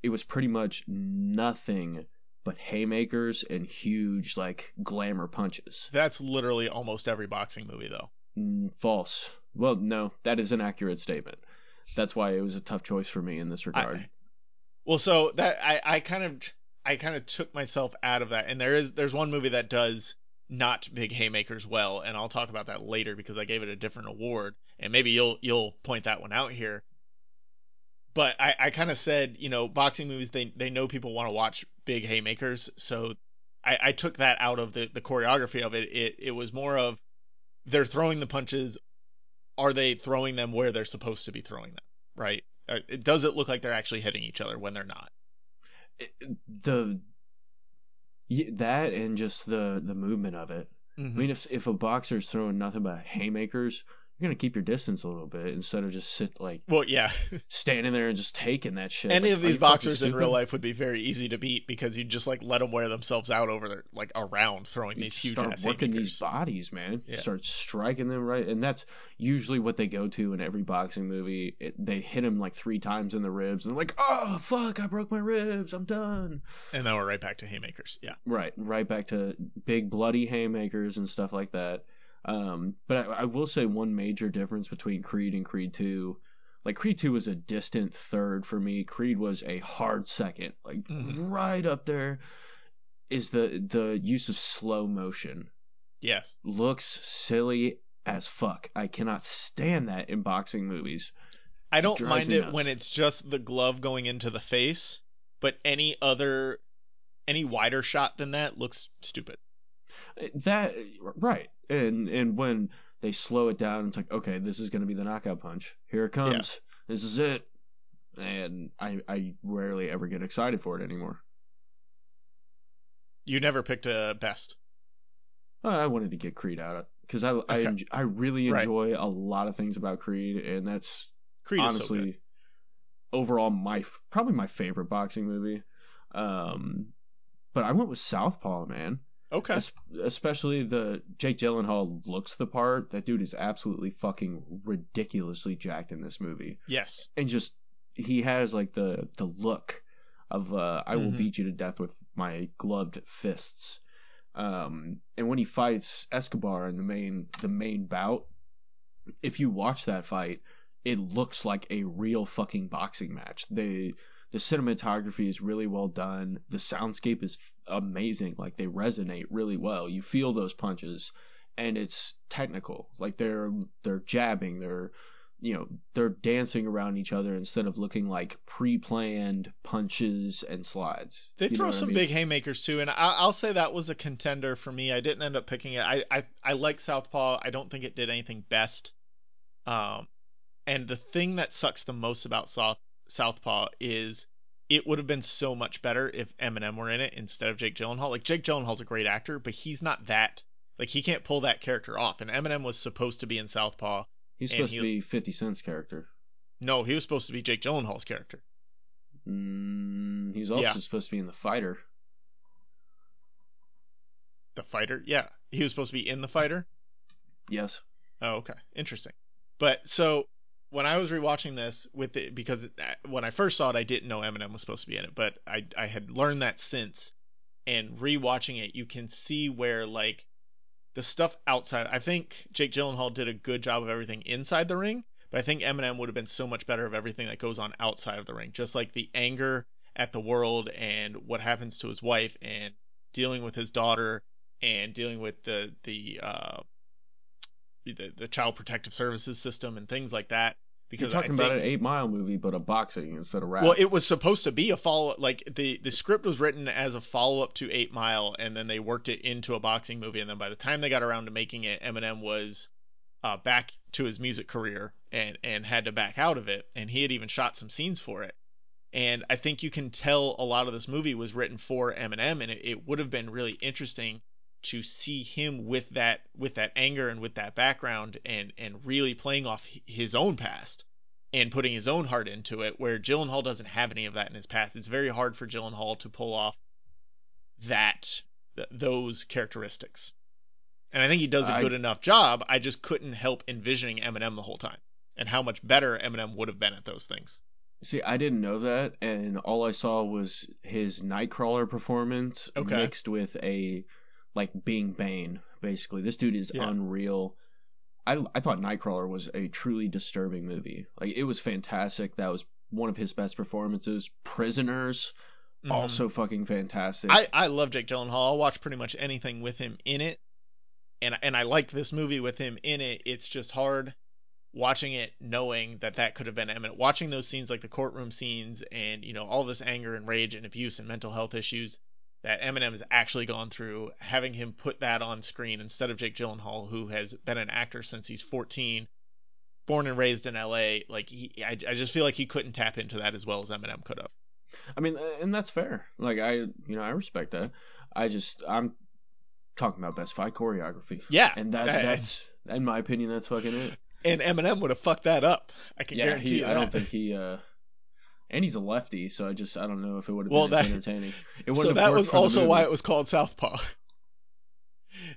It was pretty much nothing but haymakers and huge, like, glamour punches. That's literally almost every boxing movie, though. Mm, false. Well, no, that is an accurate statement. That's why it was a tough choice for me in this regard. I, well, so that I, I kind of I kind of took myself out of that, and there is there's one movie that does not big haymakers well, and I'll talk about that later because I gave it a different award, and maybe you'll you'll point that one out here. But I, I kind of said, you know, boxing movies they they know people want to watch big haymakers, so I, I took that out of the the choreography of it. It it was more of they're throwing the punches. Are they throwing them where they're supposed to be throwing them? Right? It does it look like they're actually hitting each other when they're not? the that and just the the movement of it. Mm-hmm. I mean, if if a boxer's throwing nothing but haymakers, you're gonna keep your distance a little bit instead of just sit like well yeah standing there and just taking that shit. Any like, of these boxers in real life would be very easy to beat because you just like let them wear themselves out over their like around throwing you these huge start ass working these bodies, man. Yeah. Start striking them right, and that's usually what they go to in every boxing movie. It, they hit him like three times in the ribs, and they're like, "Oh fuck, I broke my ribs. I'm done." And then we're right back to haymakers. Yeah. Right, right back to big bloody haymakers and stuff like that. Um, but I, I will say one major difference between Creed and Creed 2. Like Creed 2 was a distant third for me. Creed was a hard second. Like Mhm. right up there is the the use of slow motion. Yes. Looks silly as fuck. I cannot stand that in boxing movies. I don't drives mind it nuts. when it's just the glove going into the face, but any other any wider shot than that looks stupid. That right. And and when they slow it down, it's like, okay, this is gonna be the knockout punch. Here it comes. This is it. And I I rarely ever get excited for it anymore. You never picked a best. Uh, I wanted to get Creed out because I I, Okay. enj- I really Right. enjoy a lot of things about Creed, and that's Creed is so good. honestly overall my probably my favorite boxing movie. Um, but I went with Southpaw, man. Okay. Es- especially the Jake Gyllenhaal looks the part. That dude is absolutely fucking ridiculously jacked in this movie, Yes. and just he has like the the look of uh, I will Mhm. beat you to death with my gloved fists. Um, and when he fights Escobar in the main the main bout, if you watch that fight, it looks like a real fucking boxing match. They the cinematography is really well done. The soundscape is amazing. Like they resonate really well. You feel those punches, and it's technical. Like they're they're jabbing. They're you know they're dancing around each other instead of looking like pre-planned punches and slides. They You throw what I some mean? big haymakers too, and I, I'll say that was a contender for me. I didn't end up picking it. I, I I like Southpaw. I don't think it did anything best. Um, and the thing that sucks the most about South Southpaw is it would have been so much better if Eminem were in it instead of Jake Gyllenhaal. Like Jake Gyllenhaal's a great actor, but he's not that. Like he can't pull that character off. And Eminem was supposed to be in Southpaw. He's supposed he- to be 50 Cent's character. No, he was supposed to be Jake Gyllenhaal's character. Mm, he's also Yeah. supposed to be in the fighter. The fighter, yeah, he was supposed to be in the fighter. Yes. Oh, okay. Interesting. But so when I was rewatching this with it, because when I first saw it, I didn't know Eminem was supposed to be in it, but I I had learned that since. And rewatching it, you can see where like the stuff outside. I think Jake Gyllenhaal did a good job of everything inside the ring, but I think Eminem would have been so much better of everything that goes on outside of the ring, just like the anger at the world and what happens to his wife and dealing with his daughter and dealing with the the uh, the, the child protective services system and things like that. Because You're talking about an Eight Mile movie, but a boxing instead of rap. well, it was supposed to be a follow like the the script was written as a follow up to Eight Mile, and then they worked it into a boxing movie, and then by the time they got around to making it, Eminem was uh, back to his music career and and had to back out of it, and he had even shot some scenes for it. And I think you can tell a lot of this movie was written for Eminem, and it, it would have been really interesting to see him with that with that anger and with that background and and really playing off his own past and putting his own heart into it where Gyllenhaal doesn't have any of that in his past. It's very hard for Gyllenhaal to pull off that th- those characteristics. And I think he does a good enough job. I just couldn't help envisioning Eminem the whole time and how much better Eminem would have been at those things. See, I didn't know that, and all I saw was his Nightcrawler performance Okay. mixed with a like being Bane. Basically, this dude is Yeah. unreal. I I thought Nightcrawler was a truly disturbing movie. Like it was fantastic. That was one of his best performances. Prisoners, Mhm. also fucking fantastic. I, I love Jake Gyllenhaal. I'll watch pretty much anything with him in it, and and I like this movie with him in it. It's just hard watching it knowing that that could have been Eminem. Watching those scenes like the courtroom scenes and you know all this anger and rage and abuse and mental health issues that Eminem has actually gone through, having him put that on screen instead of Jake Gyllenhaal, who has been an actor since he's 14, born and raised in L.A. Like he, I, I just feel like he couldn't tap into that as well as Eminem could have. I mean, uh, and that's fair. Like I, you know, I respect that. I just I'm talking about best fight choreography, Yeah, and that I- that's in my opinion that's fucking it. and Eminem would have fucked that up. I can Yeah, guarantee he, you I don't think he. uh And he's a lefty, so I just I don't know if it would have Well, been as that- entertaining. It so that was also why it was called Southpaw. *laughs*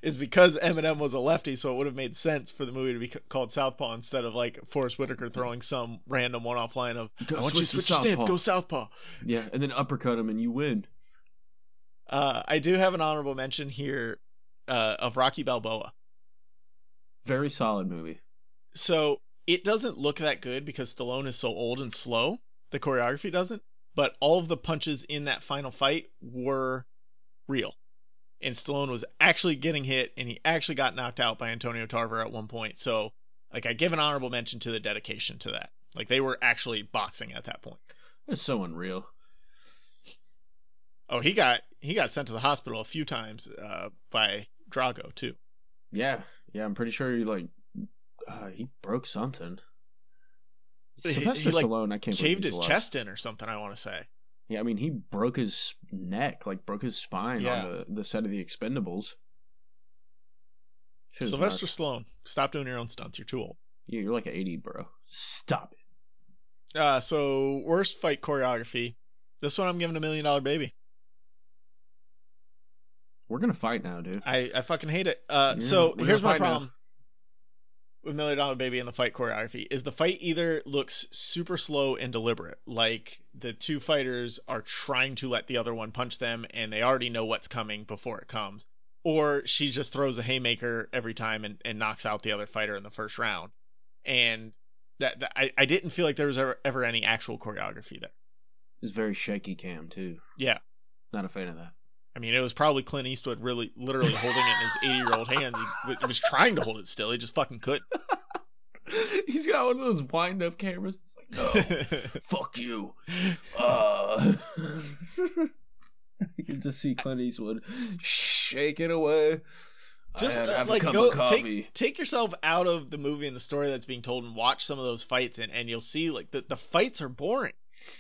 Is because Eminem was a lefty, so it would have made sense for the movie to be c- called Southpaw instead of like Forest Whitaker throwing some random one-off line of Go "I want you to switch switch to your stance, southpaw." go Southpaw." Yeah, and then uppercut him and you win. Uh, I do have an honorable mention here uh, of Rocky Balboa. Very solid movie. So it doesn't look that good because Stallone is so old and slow. The choreography doesn't, but all of the punches in that final fight were real. And Stallone was actually getting hit, and he actually got knocked out by Antonio Tarver at one point. So, like, I give an honorable mention to the dedication to that. Like, they were actually boxing at that point. It's so unreal. Oh, he got he got sent to the hospital a few times uh, by Drago too. Yeah, yeah. I'm pretty sure he like uh, he broke something. He- Sylvester he, like, Stallone, I can't believe Shaved his alive. chest in or something. I want to say. Yeah, I mean he broke his neck, like broke his spine Yeah. on the, the set of the Expendables. Is Sylvester nuts. Stallone, stop doing your own stunts. You're too old. Yeah, You're like 80, bro. Stop it. Uh, so worst fight choreography. This one I'm giving a million dollar baby. We're gonna fight now, dude. I, I fucking hate it. Uh, Yeah, so here's my problem. now. With Million Dollar Baby and the fight choreography is the fight either looks super slow and deliberate, like the two fighters are trying to let the other one punch them and they already know what's coming before it comes, or she just throws a haymaker every time and, and knocks out the other fighter in the first round. And that, that I, I didn't feel like there was ever, ever any actual choreography there. It's very shaky cam too. Yeah. Not a fan of that. I mean, it was probably Clint Eastwood really, literally holding it in his 80 year old hands. He was, trying to hold it still. He just fucking couldn't. *laughs* He's got one of those wind up cameras. It's like, no, *laughs* fuck you. Uh. *laughs* you can just see Clint Eastwood shaking away. Just uh, like go take take yourself out of the movie and the story that's being told and watch some of those fights and, and you'll see like the, the fights are boring.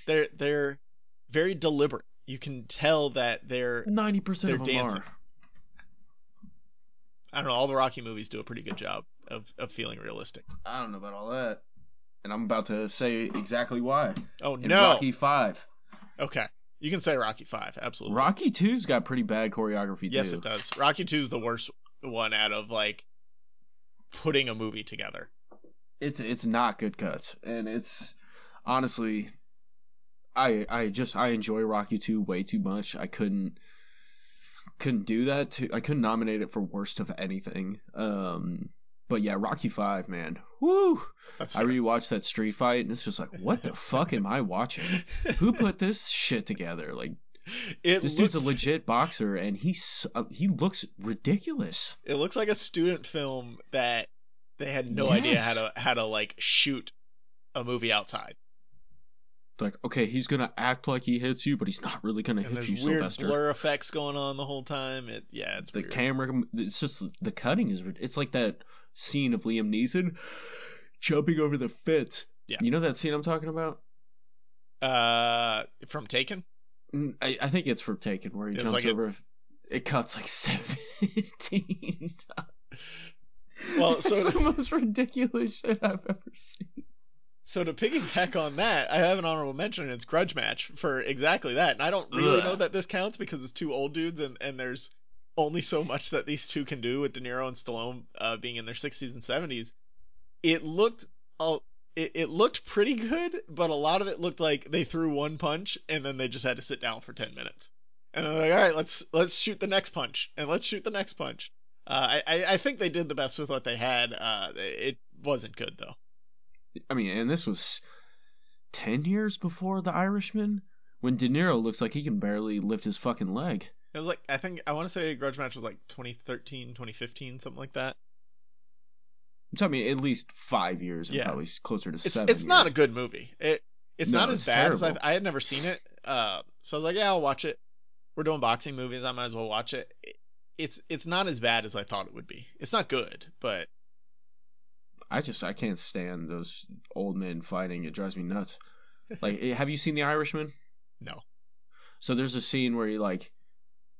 They're they're very deliberate. You can tell that they're Ninety percent they're of them dancing. are. I don't know, all the Rocky movies do a pretty good job of, of feeling realistic. I don't know about all that. And I'm about to say exactly why. Oh In no. Rocky Five. Okay. You can say Rocky Five, absolutely. Rocky 2's got pretty bad choreography too. yes too. it does. Rocky Two's the worst one out of like putting a movie together. It's it's not good cuts, and it's honestly, I I just I enjoy Rocky 2 way too much. I couldn't couldn't do that. To, I couldn't nominate it for worst of anything. Um, but yeah, Rocky 5, man, woo! That's I rewatched that street fight, and it's just like, what the fuck am I watching? Who *laughs* put this shit together? Like it this looks, dude's a legit boxer, and he's uh, he looks ridiculous. It looks like a student film that they had no idea how to how to like shoot a movie outside. Like, okay, he's gonna act like he hits you, but he's not really gonna And hit there's you, weird Sylvester. blur effects going on the whole time. It yeah, it's the weird. camera, it's just the cutting is. It's like that scene of Liam Neeson jumping over the fence. Yeah. You know that scene I'm talking about? uh, from Taken. Mm, I, I think it's from Taken where he It's jumps like over. It cuts like *laughs* seventeen times. Well, so *laughs* it's the most ridiculous shit I've ever seen. So to piggyback on that, I have an honorable mention. and It's Grudge Match for exactly that. And I don't really Ugh. know that this counts because it's two old dudes and and there's only so much that these two can do with De Niro and Stallone uh, being in their 60s and 70s. It looked uh, it, it looked pretty good, but a lot of it looked like they threw one punch and then they just had to sit down for 10 minutes. And they're like, all right, let's let's shoot the next punch and let's shoot the next punch. Uh, I I think they did the best with what they had. Uh, it wasn't good though. I mean, and this was ten years before The Irishman, when De Niro looks like he can barely lift his fucking leg. It was like I think I want to say Grudge Match was like 2013, 2015, something like that. So I mean, at least five years, and Yeah. probably closer to It's seven. it's not a good movie. It it's No, not as it's bad as I terrible. I had never seen it. Uh, so I was like, yeah, I'll watch it. We're doing boxing movies. I might as well watch it. It- It's it's not as bad as I thought it would be. It's not good, but I just I can't stand those old men fighting. It drives me nuts. Like, *laughs* have you seen The Irishman? no. So there's a scene where he like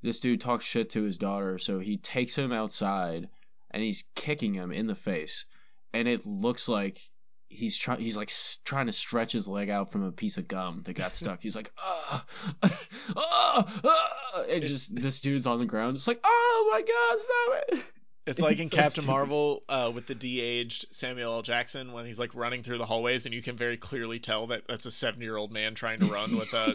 this dude talks shit to his daughter, so he takes him outside and he's kicking him in the face, and it looks like he's trying he's like s- trying to stretch his leg out from a piece of gum that got stuck. He's like ah *laughs* ah ah, and It- just this dude's on the ground, just like oh my god, stop it. It's like in so Captain stupid. Marvel uh, with the de-aged Samuel L. Jackson when he's like running through the hallways and you can very clearly tell that that's a 70-year-old man trying to run with *laughs* a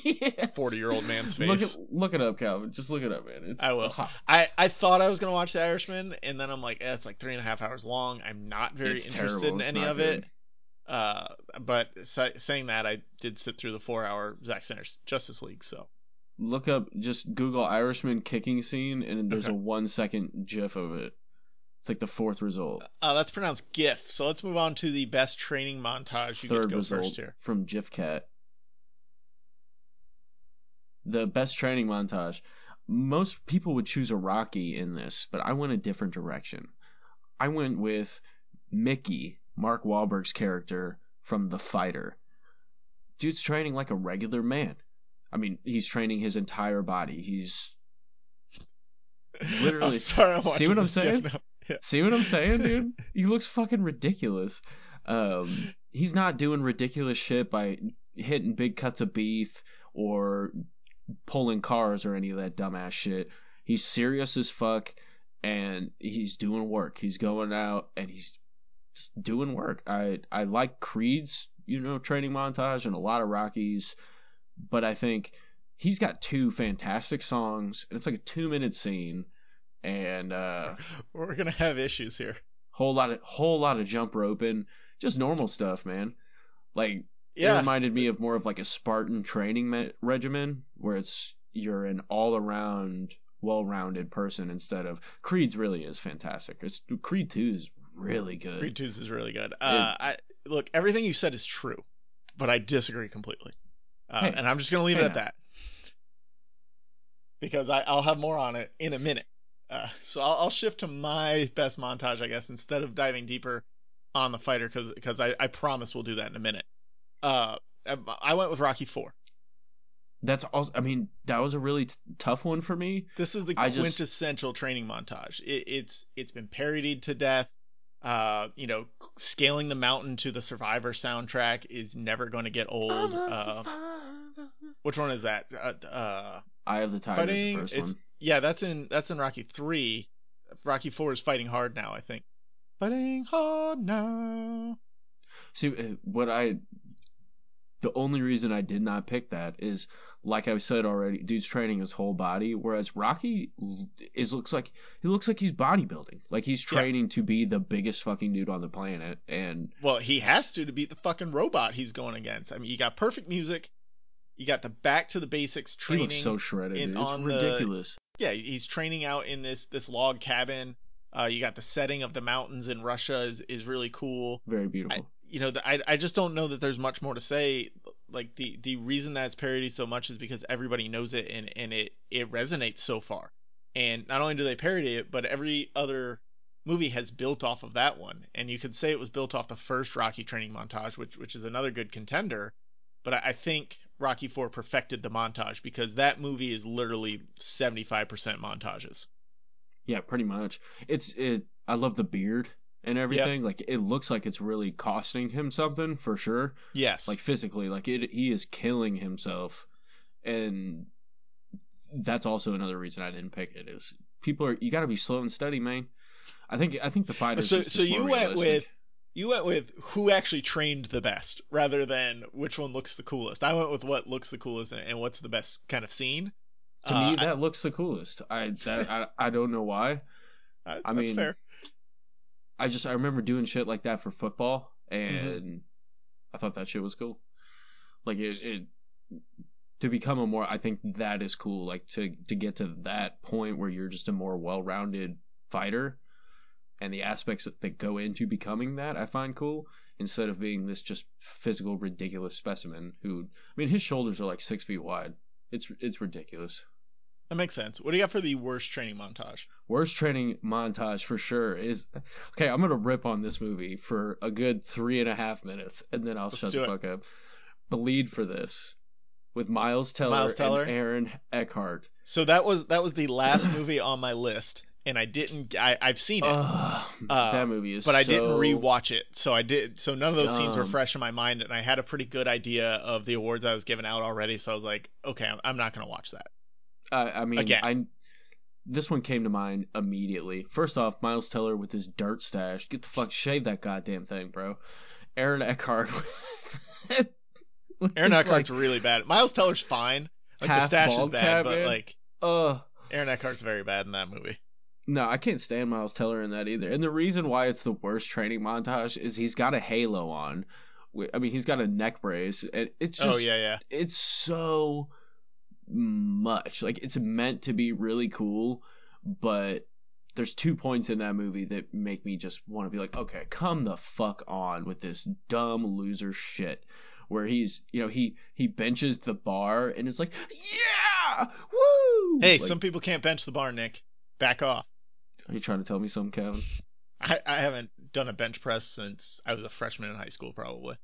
40-year-old man's Look face. it, look it up, Kalvin. Just look it up, man. It's I will. hot. I, I thought I was gonna watch The Irishman, and then I'm like, eh, it's like three and a half hours long. I'm not very It's interested terrible. in It's any of it. good. Uh, but sa- saying that, I did sit through the four-hour Zack Snyder's Justice League. So Look up, just Google Irishman kicking scene, and there's Okay. a one second GIF of it. It's like the fourth result, uh, that's pronounced GIF. So let's move on to the best training montage. You get to third go result first here. from Gfycat. The best training montage. Most people would choose a Rocky in this, but I went a different direction. I went with Mickey, Mark Wahlberg's character from The Fighter. Dude's training like a regular man. I mean, he's training his entire body. He's *laughs* Literally. I'm sorry, I'm See what I'm saying? now. See what I'm saying, dude? *laughs* he looks fucking ridiculous. Um, he's not doing ridiculous shit by hitting big cuts of beef or pulling cars or any of that dumbass shit. He's serious as fuck and he's doing work. He's going out and he's doing work. I I like Creed's, you know, training montage and a lot of Rockies, but I think he's got two fantastic songs and it's like a 2-minute scene and uh We're gonna have issues here. whole lot of whole lot of jump roping, just normal stuff, man. Like it reminded me of more of like a Spartan training me- regimen where it's you're an all around well-rounded person instead of Creed's really is fantastic. It's Creed 2 is really good. Creed 2 is really good. Uh, I look, everything you said is true, but I disagree completely. Uh, Hey. and I'm just gonna leave Hey it at now. that because I, I'll have more on it in a minute. Uh, so I'll, I'll shift to my best montage, I guess, instead of diving deeper on the fighter, because because I, I promise we'll do that in a minute. Uh, I, I went with Rocky Four. That's also I mean that was a really t- tough one for me. This is the I just- quintessential training montage. It, it's it's been parodied to death. Uh, you know, scaling the mountain to the Survivor soundtrack is never going to get old. Uh, which one is that? Uh, uh, Eye of the Tiger is the fighting. first It's one. Yeah, that's in that's in Rocky three. Rocky four is fighting hard now, I think. Fighting hard now. See, uh, what I. The only reason I did not pick that is, like I said already, dude's training his whole body, whereas Rocky is looks like he looks like he's bodybuilding, like he's Yeah. training to be the biggest fucking dude on the planet, and Well, he has to to beat the fucking robot he's going against. I mean, you got perfect music. You got the back to the basics training. he looks so shredded. dude. It's ridiculous. Yeah, he's training out in this this log cabin. Uh, you got the setting of the mountains in Russia is is really cool. Very beautiful. You know, the, I I just don't know that there's much more to say. Like the the reason that it's parodied so much is because everybody knows it and and it it resonates so far. And not only do they parody it, but every other movie has built off of that one. And you could say it was built off the first Rocky training montage, which which is another good contender. But I, I think Rocky Four perfected the montage because that movie is literally 75% montages. Yeah, pretty much. It's it. I love the beard and everything. Like it looks like it's really costing him something for sure. Yes. Like physically, like it. He is killing himself, and that's also another reason I didn't pick it. Is people are you got to be slow and steady, man. I think I think the fighters. So is so you more went realistic. with you went with who actually trained the best rather than which one looks the coolest. I went with what looks the coolest and, what's the best kind of scene. To Uh, me, I- that looks the coolest. I that I, I don't know why. I, *laughs* I that's mean, fair. I just I remember doing shit like that for football, Mm-hmm. and I thought that shit was cool. Like it, it to become a more. I think that is cool. Like to to get to that point where you're just a more well-rounded fighter, and the aspects that, that go into becoming that, I find cool. Instead of being this just physical ridiculous specimen who, I mean, his shoulders are like six feet wide. It's it's ridiculous. That makes sense. What do you got for the worst training montage? Worst training montage for sure is okay. I'm gonna rip on this movie for a good three and a half minutes, and then I'll Let's shut the it. fuck up. Bleed for this with Miles Teller, Miles Teller? and Aaron Eckhart. So that was that was the last movie on my list, and I didn't. I I've seen it, Ugh, Uh, that movie is. but I didn't so- rewatch it. So I did. So none of those scenes were fresh in my mind, and I had a pretty good idea of the awards I was giving out already. So I was like, okay, I'm, I'm not gonna watch that. I, I mean, Again. I. This one came to mind immediately. First off, Miles Teller with his dirt stash. Get the fuck shave that goddamn thing, bro. Aaron Eckhart. *laughs* Aaron Eckhart's like, really bad. Miles Teller's fine. Like the stash is bad, but man. like uh Aaron Eckhart's very bad in that movie. No, I can't stand Miles Teller in that either. And the reason why it's the worst training montage is he's got a halo on. I mean, he's got a neck brace, and it's oh, just oh yeah, yeah. it's so much. Like it's meant to be really cool, but there's two points in that movie that make me just want to be like, okay, come the fuck on with this dumb loser shit. Where he's, you know, he he benches the bar and it's like, yeah, woo. Hey, Like, some people can't bench the bar, Nick. Back off. Are you trying to tell me something, Kevin? I, I haven't done a bench press since I was a freshman in high school, probably.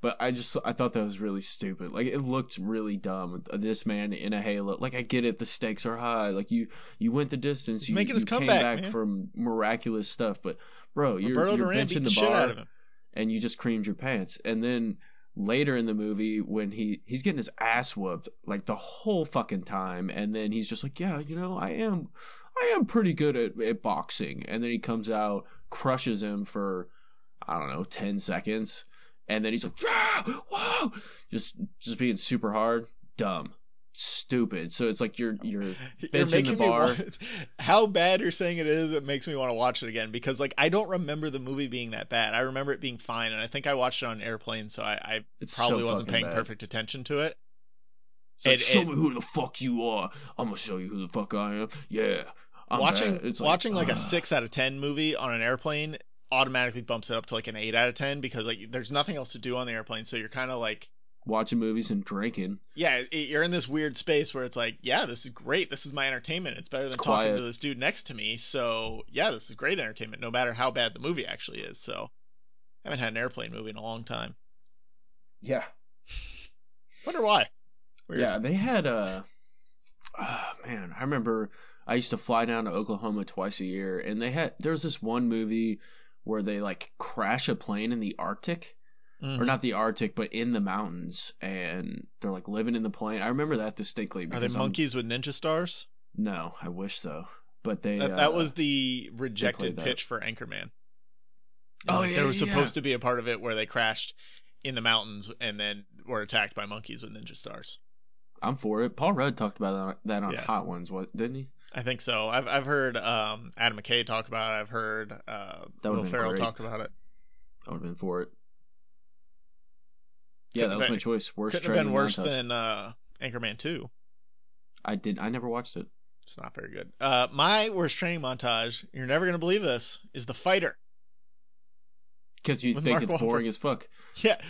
But I just I thought that was really stupid. Like it looked really dumb. This man in a halo. Like I get it, the stakes are high. Like you you went the distance. He's you making his you came comeback, back man. from miraculous stuff. But bro, you're, Roberto you're Duran benching the, the, bar out of him. and you just creamed your pants. And then later in the movie when he he's getting his ass whooped like the whole fucking time, and then he's just like, yeah, you know, I am I am pretty good at, at boxing. And then he comes out, crushes him for I don't know, ten seconds, and then he's like, yeah, whoa, just just being super hard, dumb, stupid. So it's like you're you're *laughs* You're benching the making me bar. want, *laughs* how bad you're saying it is. It makes me want to watch it again because like I don't remember the movie being that bad. I remember it being fine, and I think I watched it on airplane, so I, I probably so wasn't paying bad. perfect attention to it. It's like, show me who the fuck you are. I'm gonna show you who the fuck I am. Yeah. I'm watching bad. It's watching like a six out of ten movie on an airplane automatically bumps it up to like an eight out of ten because like there's nothing else to do on the airplane, so you're kind of like watching movies and drinking. yeah, it, you're in this weird space where it's like, yeah, this is great. This is my entertainment. It's better than It's talking to this dude next to me. So yeah, this is great entertainment, no matter how bad the movie actually is. So I haven't had an airplane movie in a long time. Yeah. Wonder why. Weird. Yeah, they had uh oh, man, I remember I used to fly down to Oklahoma twice a year and they had there's this one movie where they like crash a plane in the Arctic. Mhm. Or not the Arctic, but in the mountains and they're like living in the plane. I remember that distinctly Are they because I'm- monkeys with ninja stars? No, I wish so. But they That, uh, that was the rejected pitch for Anchorman. Oh, Like, yeah, there was yeah, supposed yeah. to be a part of it where they crashed in the mountains and then were attacked by monkeys with ninja stars. I'm for it. Paul Rudd talked about that on. Hot Ones, what didn't he? I think so. I've I've heard um, Adam McKay talk about it. I've heard uh, Will Ferrell great. talk about it. I would have been for it. Yeah, Couldn't that was have my choice. Worst Couldn't have been worse than uh, Anchorman 2. I did. I never watched it. It's not very good. Uh, my worst training montage, you're never gonna believe this, is The Fighter. Because you think Mark it's Wahlberg. boring as fuck. *laughs* Yeah,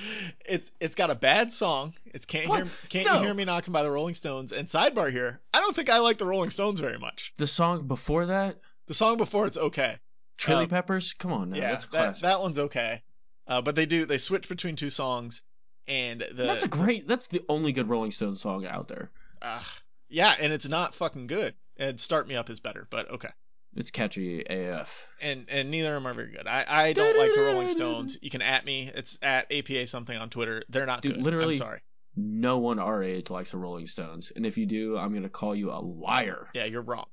it's it's got a bad song. It's can't What? hear can't No. you hear me knocking by the Rolling Stones. And sidebar here, I don't think I like the Rolling Stones very much. The song before that, The song before it's okay. Chili Um, Peppers. Come on, now. yeah, that's a that classic. that one's okay. Uh, but they do they switch between two songs, and the that's a great. That's the only good Rolling Stones song out there. uh, yeah, and it's not fucking good. And Start Me Up is better, but okay. It's catchy AF. And and neither of them are very good. I, I don't like the Rolling Stones. You can at me. It's at APA something on Twitter. They're not Dude, good. literally- I'm sorry. No one our age likes the Rolling Stones, and if you do, I'm gonna call you a liar. Yeah, you're wrong.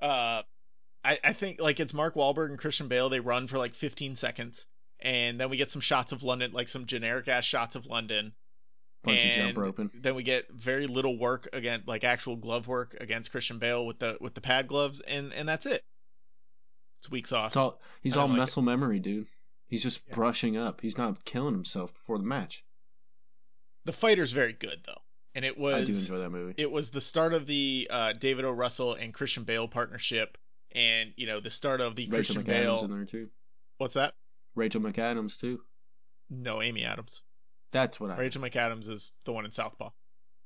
Uh, I, I think like it's Mark Wahlberg and Christian Bale. They run for like 15 seconds, and then we get some shots of London, like some generic ass shots of London. Bunch and of jump roping. Then we get very little work again, like actual glove work against Christian Bale with the with the pad gloves, and and that's it. It's weak sauce. It's all he's all like muscle memory, dude. He's just Yeah. brushing up. He's not killing himself before the match. The fighter's very good though, and it was I do enjoy that movie. it was the start of the uh, David O. Russell and Christian Bale partnership, and you know the start of the Rachel Christian McAdams Bale. in there too. What's that? Rachel McAdams too. No, Amy Adams. That's what I. Rachel McAdams is the one in Southpaw.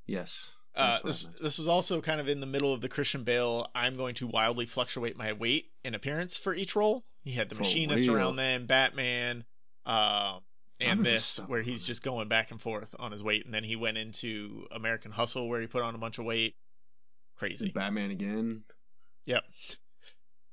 Yes. Uh, That's what I this this was also kind of in the middle of the Christian Bale. I'm going to wildly fluctuate my weight and appearance for each role. He had the For machinist real. around then, Batman, uh, and this where he's just going back and forth on his weight, and then he went into American Hustle where he put on a bunch of weight. Crazy. Batman again. Yep.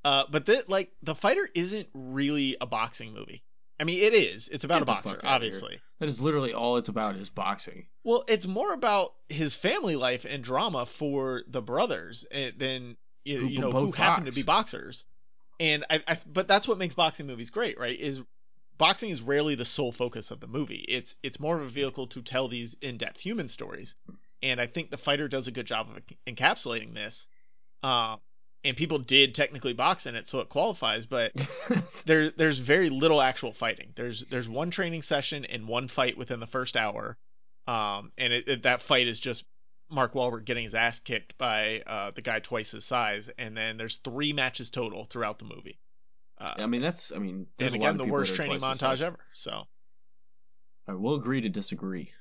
Uh, but the, like the fighter isn't really a boxing movie. I mean, it is. It's about Get a boxer, obviously. That is literally all it's about is boxing. Well, it's more about his family life and drama for the brothers eh, than you, you know who happen to be boxers. And I, I, but that's what makes boxing movies great, right? Is boxing is rarely the sole focus of the movie. It's it's more of a vehicle to tell these in-depth human stories. And I think the fighter does a good job of encapsulating this. Uh, and people did technically box in it, so it qualifies. But *laughs* there there's very little actual fighting. There's there's one training session and one fight within the first hour, um, and it, it- that fight is just Mark Wahlberg getting his ass kicked by uh, the guy twice his size, and then there's three matches total throughout the movie. Uh, I mean, that's. I mean, and again, the worst training montage ever. So right, we'll agree to disagree.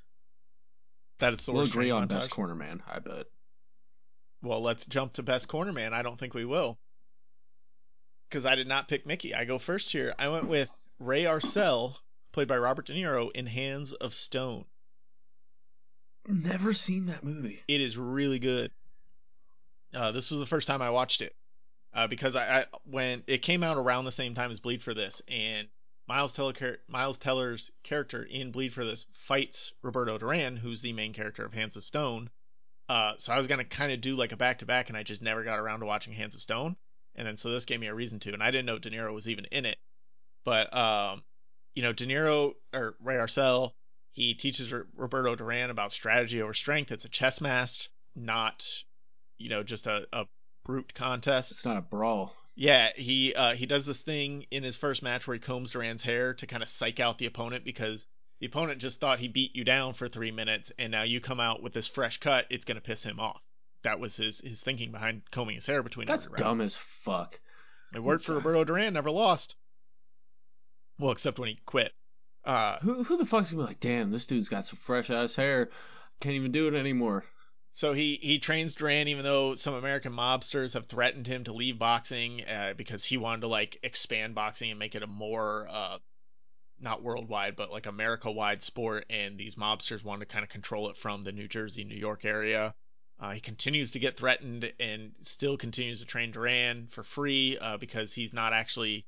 that it's the worst. We'll worst agree on montage. best corner man. I bet. Well, let's jump to best corner man. I don't think we will. Because I did not pick Mickey. I go first here. I went with Ray Arcel, played by Robert De Niro, in Hands of Stone. Never seen that movie. It is really good. Uh, this was the first time I watched it uh, because I, I when it came out around the same time as Bleed for This, and Miles Teller Miles Teller's character in Bleed for This fights Roberto Duran, who's the main character of Hands of Stone. Uh, so I was gonna kind of do like a back to back, and I just never got around to watching Hands of Stone, and then so this gave me a reason to, and I didn't know De Niro was even in it, but um, you know De Niro or Ray Arcel, he teaches R- Roberto Duran about strategy over strength. It's a chess match, not you know just a, a brute contest. It's not a brawl. Yeah, he uh, he does this thing in his first match where he combs Duran's hair to kind of psych out the opponent because the opponent just thought he beat you down for three minutes, and now you come out with this fresh cut, it's gonna piss him off. That was his his thinking behind combing his hair between That's every round. dumb as fuck. It worked for Roberto Duran, never lost. Well, except when he quit. Uh, Who who the fuck's gonna be like, damn, this dude's got some fresh ass hair. Can't even do it anymore. So he he trains Duran even though some American mobsters have threatened him to leave boxing uh, because he wanted to like expand boxing and make it a more uh not worldwide but like America wide sport and these mobsters wanted to kind of control it from the New Jersey New York area. Uh, he continues to get threatened and still continues to train Duran for free uh, because he's not actually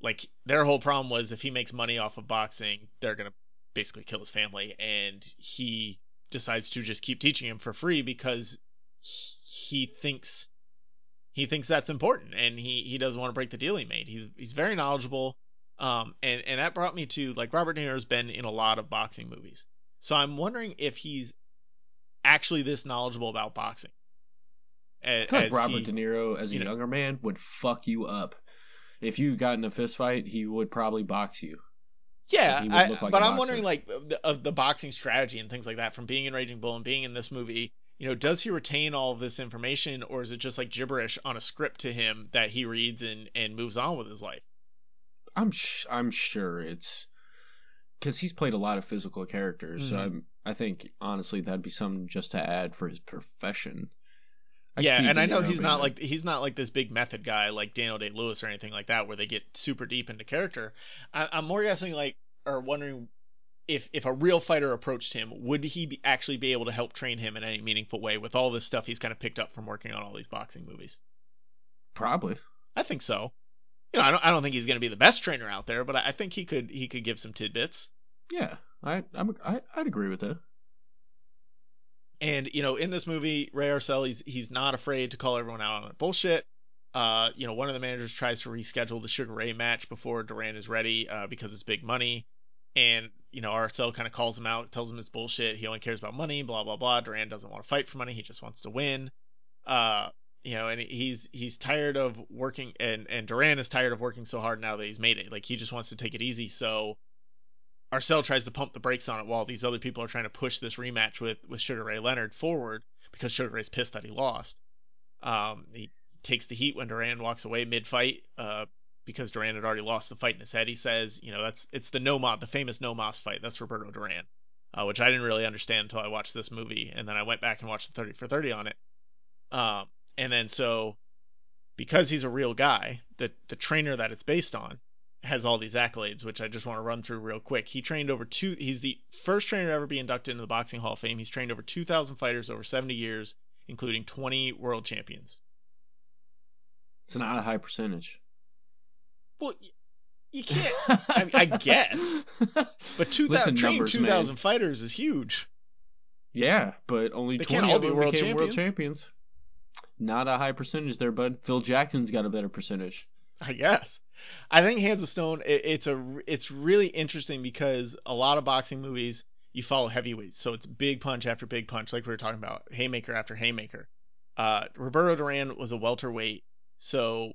like their whole problem was if he makes money off of boxing they're gonna basically kill his family and he decides to just keep teaching him for free because he thinks he thinks that's important and he he doesn't want to break the deal he made. He's he's very knowledgeable. Um and and that brought me to like Robert De Niro's been in a lot of boxing movies. So I'm wondering if he's actually this knowledgeable about boxing. A- I feel like Robert he- De Niro as a you know- younger man would fuck you up. If you got in a fist fight, he would probably box you. Yeah, would I, like but I'm wondering like of the, of the boxing strategy and things like that from being in Raging Bull and being in this movie. You know, does he retain all of this information, or is it just like gibberish on a script to him that he reads and and moves on with his life? I'm sh- I'm sure it's because he's played a lot of physical characters. So Mhm. I'm I think honestly that'd be something just to add for his profession. I yeah, and I know he's not like he's not like this big method guy like Daniel Day Lewis or anything like that, where they get super deep into character. I, I'm more guessing like or wondering if if a real fighter approached him, would he be, actually be able to help train him in any meaningful way with all this stuff he's kind of picked up from working on all these boxing movies? probably. I think so. You know, I don't I don't think he's going to be the best trainer out there, but I I think he could he could give some tidbits. Yeah, I I'm, I I'd agree with that. And you know, in this movie, Ray Arcel, he's he's not afraid to call everyone out on their bullshit. Uh, you know, one of the managers tries to reschedule the Sugar Ray match before Duran is ready uh, because it's big money. And, you know, Arcel kind of calls him out, tells him it's bullshit. He only cares about money, blah, blah, blah. Duran doesn't want to fight for money. He just wants to win. Uh, you know, and he's he's tired of working, and and Duran is tired of working so hard now that he's made it. Like he just wants to take it easy. So Arcel tries to pump the brakes on it while these other people are trying to push this rematch with with Sugar Ray Leonard forward because Sugar Ray's pissed that he lost. Um, he takes the heat when Duran walks away mid fight. Uh, because Duran had already lost the fight in his head. He says, you know, that's it's the no the famous no mas fight. That's Roberto Duran, uh, which I didn't really understand until I watched this movie, and then I went back and watched the 30 for 30 on it. Um, and then so because he's a real guy, the the trainer that it's based on has all these accolades, which I just want to run through real quick. He trained over two. He's the first trainer to ever be inducted into the Boxing Hall of Fame. He's trained over 2,000 fighters over 70 years, including 20 world champions. It's not a high percentage. Well, you can't. I, I guess, *laughs* but 2,000 trained 2,000 fighters is huge. Yeah, but only They 20 can't all of be them became world champions. Champions. Not a high percentage there, bud. Phil Jackson's got a better percentage. I guess. I think Hands of Stone. It, it's a. It's really interesting because a lot of boxing movies you follow heavyweights, so it's big punch after big punch, like we were talking about, haymaker after haymaker. Uh, Roberto Duran was a welterweight, so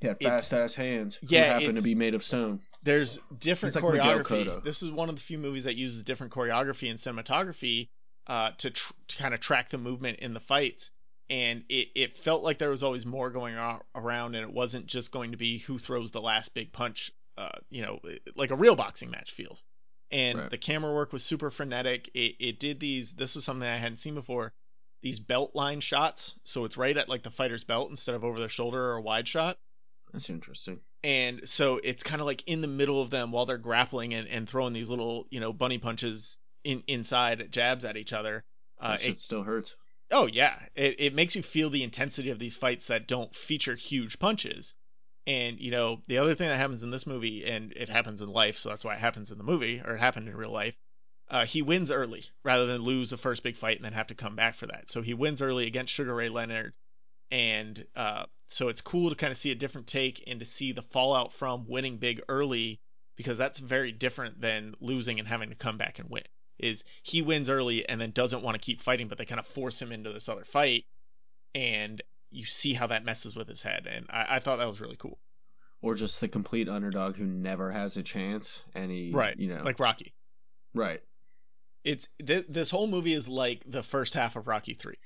He had fast ass hands. who yeah, happened to be made of stone. there's different He's like choreography. Cotto. This is one of the few movies that uses different choreography and cinematography uh, to, tr- to kind of track the movement in the fights. And it, it felt like there was always more going on around, and it wasn't just going to be who throws the last big punch, uh, you know, like a real boxing match feels. And Right. the camera work was super frenetic. It, it did these, this was something I hadn't seen before, these belt line shots. So it's right at like the fighter's belt instead of over their shoulder or a wide shot That's interesting. and so it's kind of like in the middle of them while they're grappling and, and throwing these little you know bunny punches in inside jabs at each other uh, it, still hurts. oh yeah it, it makes you feel the intensity of these fights that don't feature huge punches and you know the other thing that happens in this movie and it happens in life so that's why it happens in the movie or it happened in real life uh, he wins early rather than lose the first big fight and then have to come back for that so he wins early against sugar ray leonard and uh, so it's cool to kind of see a different take and to see the fallout from winning big early because that's very different than losing and having to come back and win. Is he wins early and then doesn't want to keep fighting, but they kind of force him into this other fight, and you see how that messes with his head, and I, I thought that was really cool. Or just the complete underdog who never has a chance, and he, Right, you know, Like Rocky. right. It's th- this whole movie is like the first half of Rocky Three,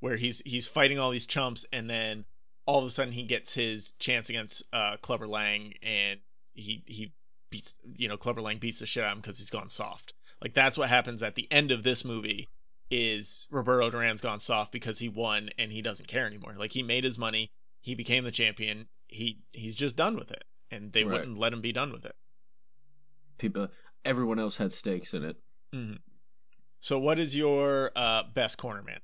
where he's he's fighting all these chumps, and then all of a sudden he gets his chance against uh, Clubber Lang, and he he beats you know Clubber Lang beats the shit out of him because he's gone soft. Like that's what happens at the end of this movie. Is Roberto Duran's gone soft because he won and he doesn't care anymore. Like he made his money, he became the champion. He he's just done with it, and they Right. wouldn't let him be done with it. People, everyone else had stakes in it. hmm So what is your uh, best corner man?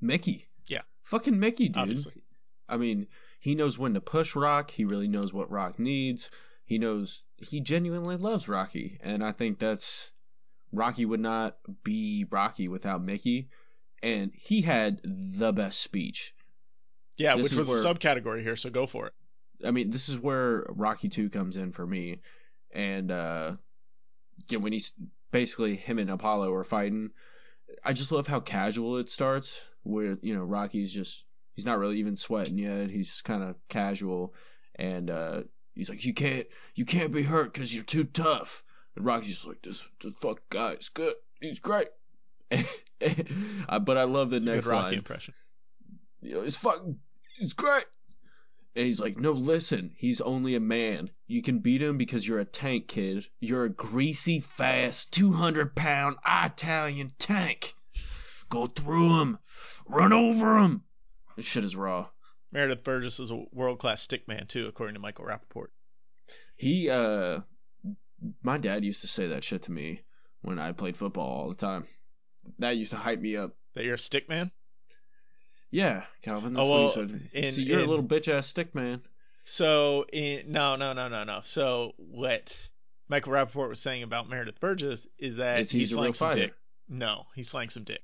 Mickey. Yeah. Fucking Mickey, dude. Obviously. I mean, he knows when to push Rock. He really knows what Rock needs. He knows he genuinely loves Rocky, and I think that's Rocky would not be Rocky without Mickey. And he had the best speech. Yeah, This which was where- a subcategory here, so go for it. I mean, this is where Rocky 2 comes in for me. And uh you know, when he's basically him and Apollo are fighting, I just love how casual it starts where, you know, Rocky's just he's not really even sweating yet. He's just kind of casual and uh he's like you can't you can't be hurt cuz you're too tough. And Rocky's like this this fuck guy is good. He's great. *laughs* But I love the It's next Rocky line impression. you know, it's fucking, it's great. And he's like, no, listen, he's only a man. You can beat him because you're a tank, kid. You're a greasy, fast, 200 pound Italian tank. Go through him. Run over him. This shit is raw. Meredith Burgess is a world class stickman too, according to Michael Rapaport. He, uh, my dad used to say that shit to me when I played football all the time. That used to hype me up. That you're a stick man? Yeah, Kalvin, that's Oh, well, what he said. in- See, you're in- a little bitch ass stick man. So in, no, no, no, no, no. So what Michael Rapaport was saying about Meredith Burgess is that Is he he's a real some dick. No, he slang some dick.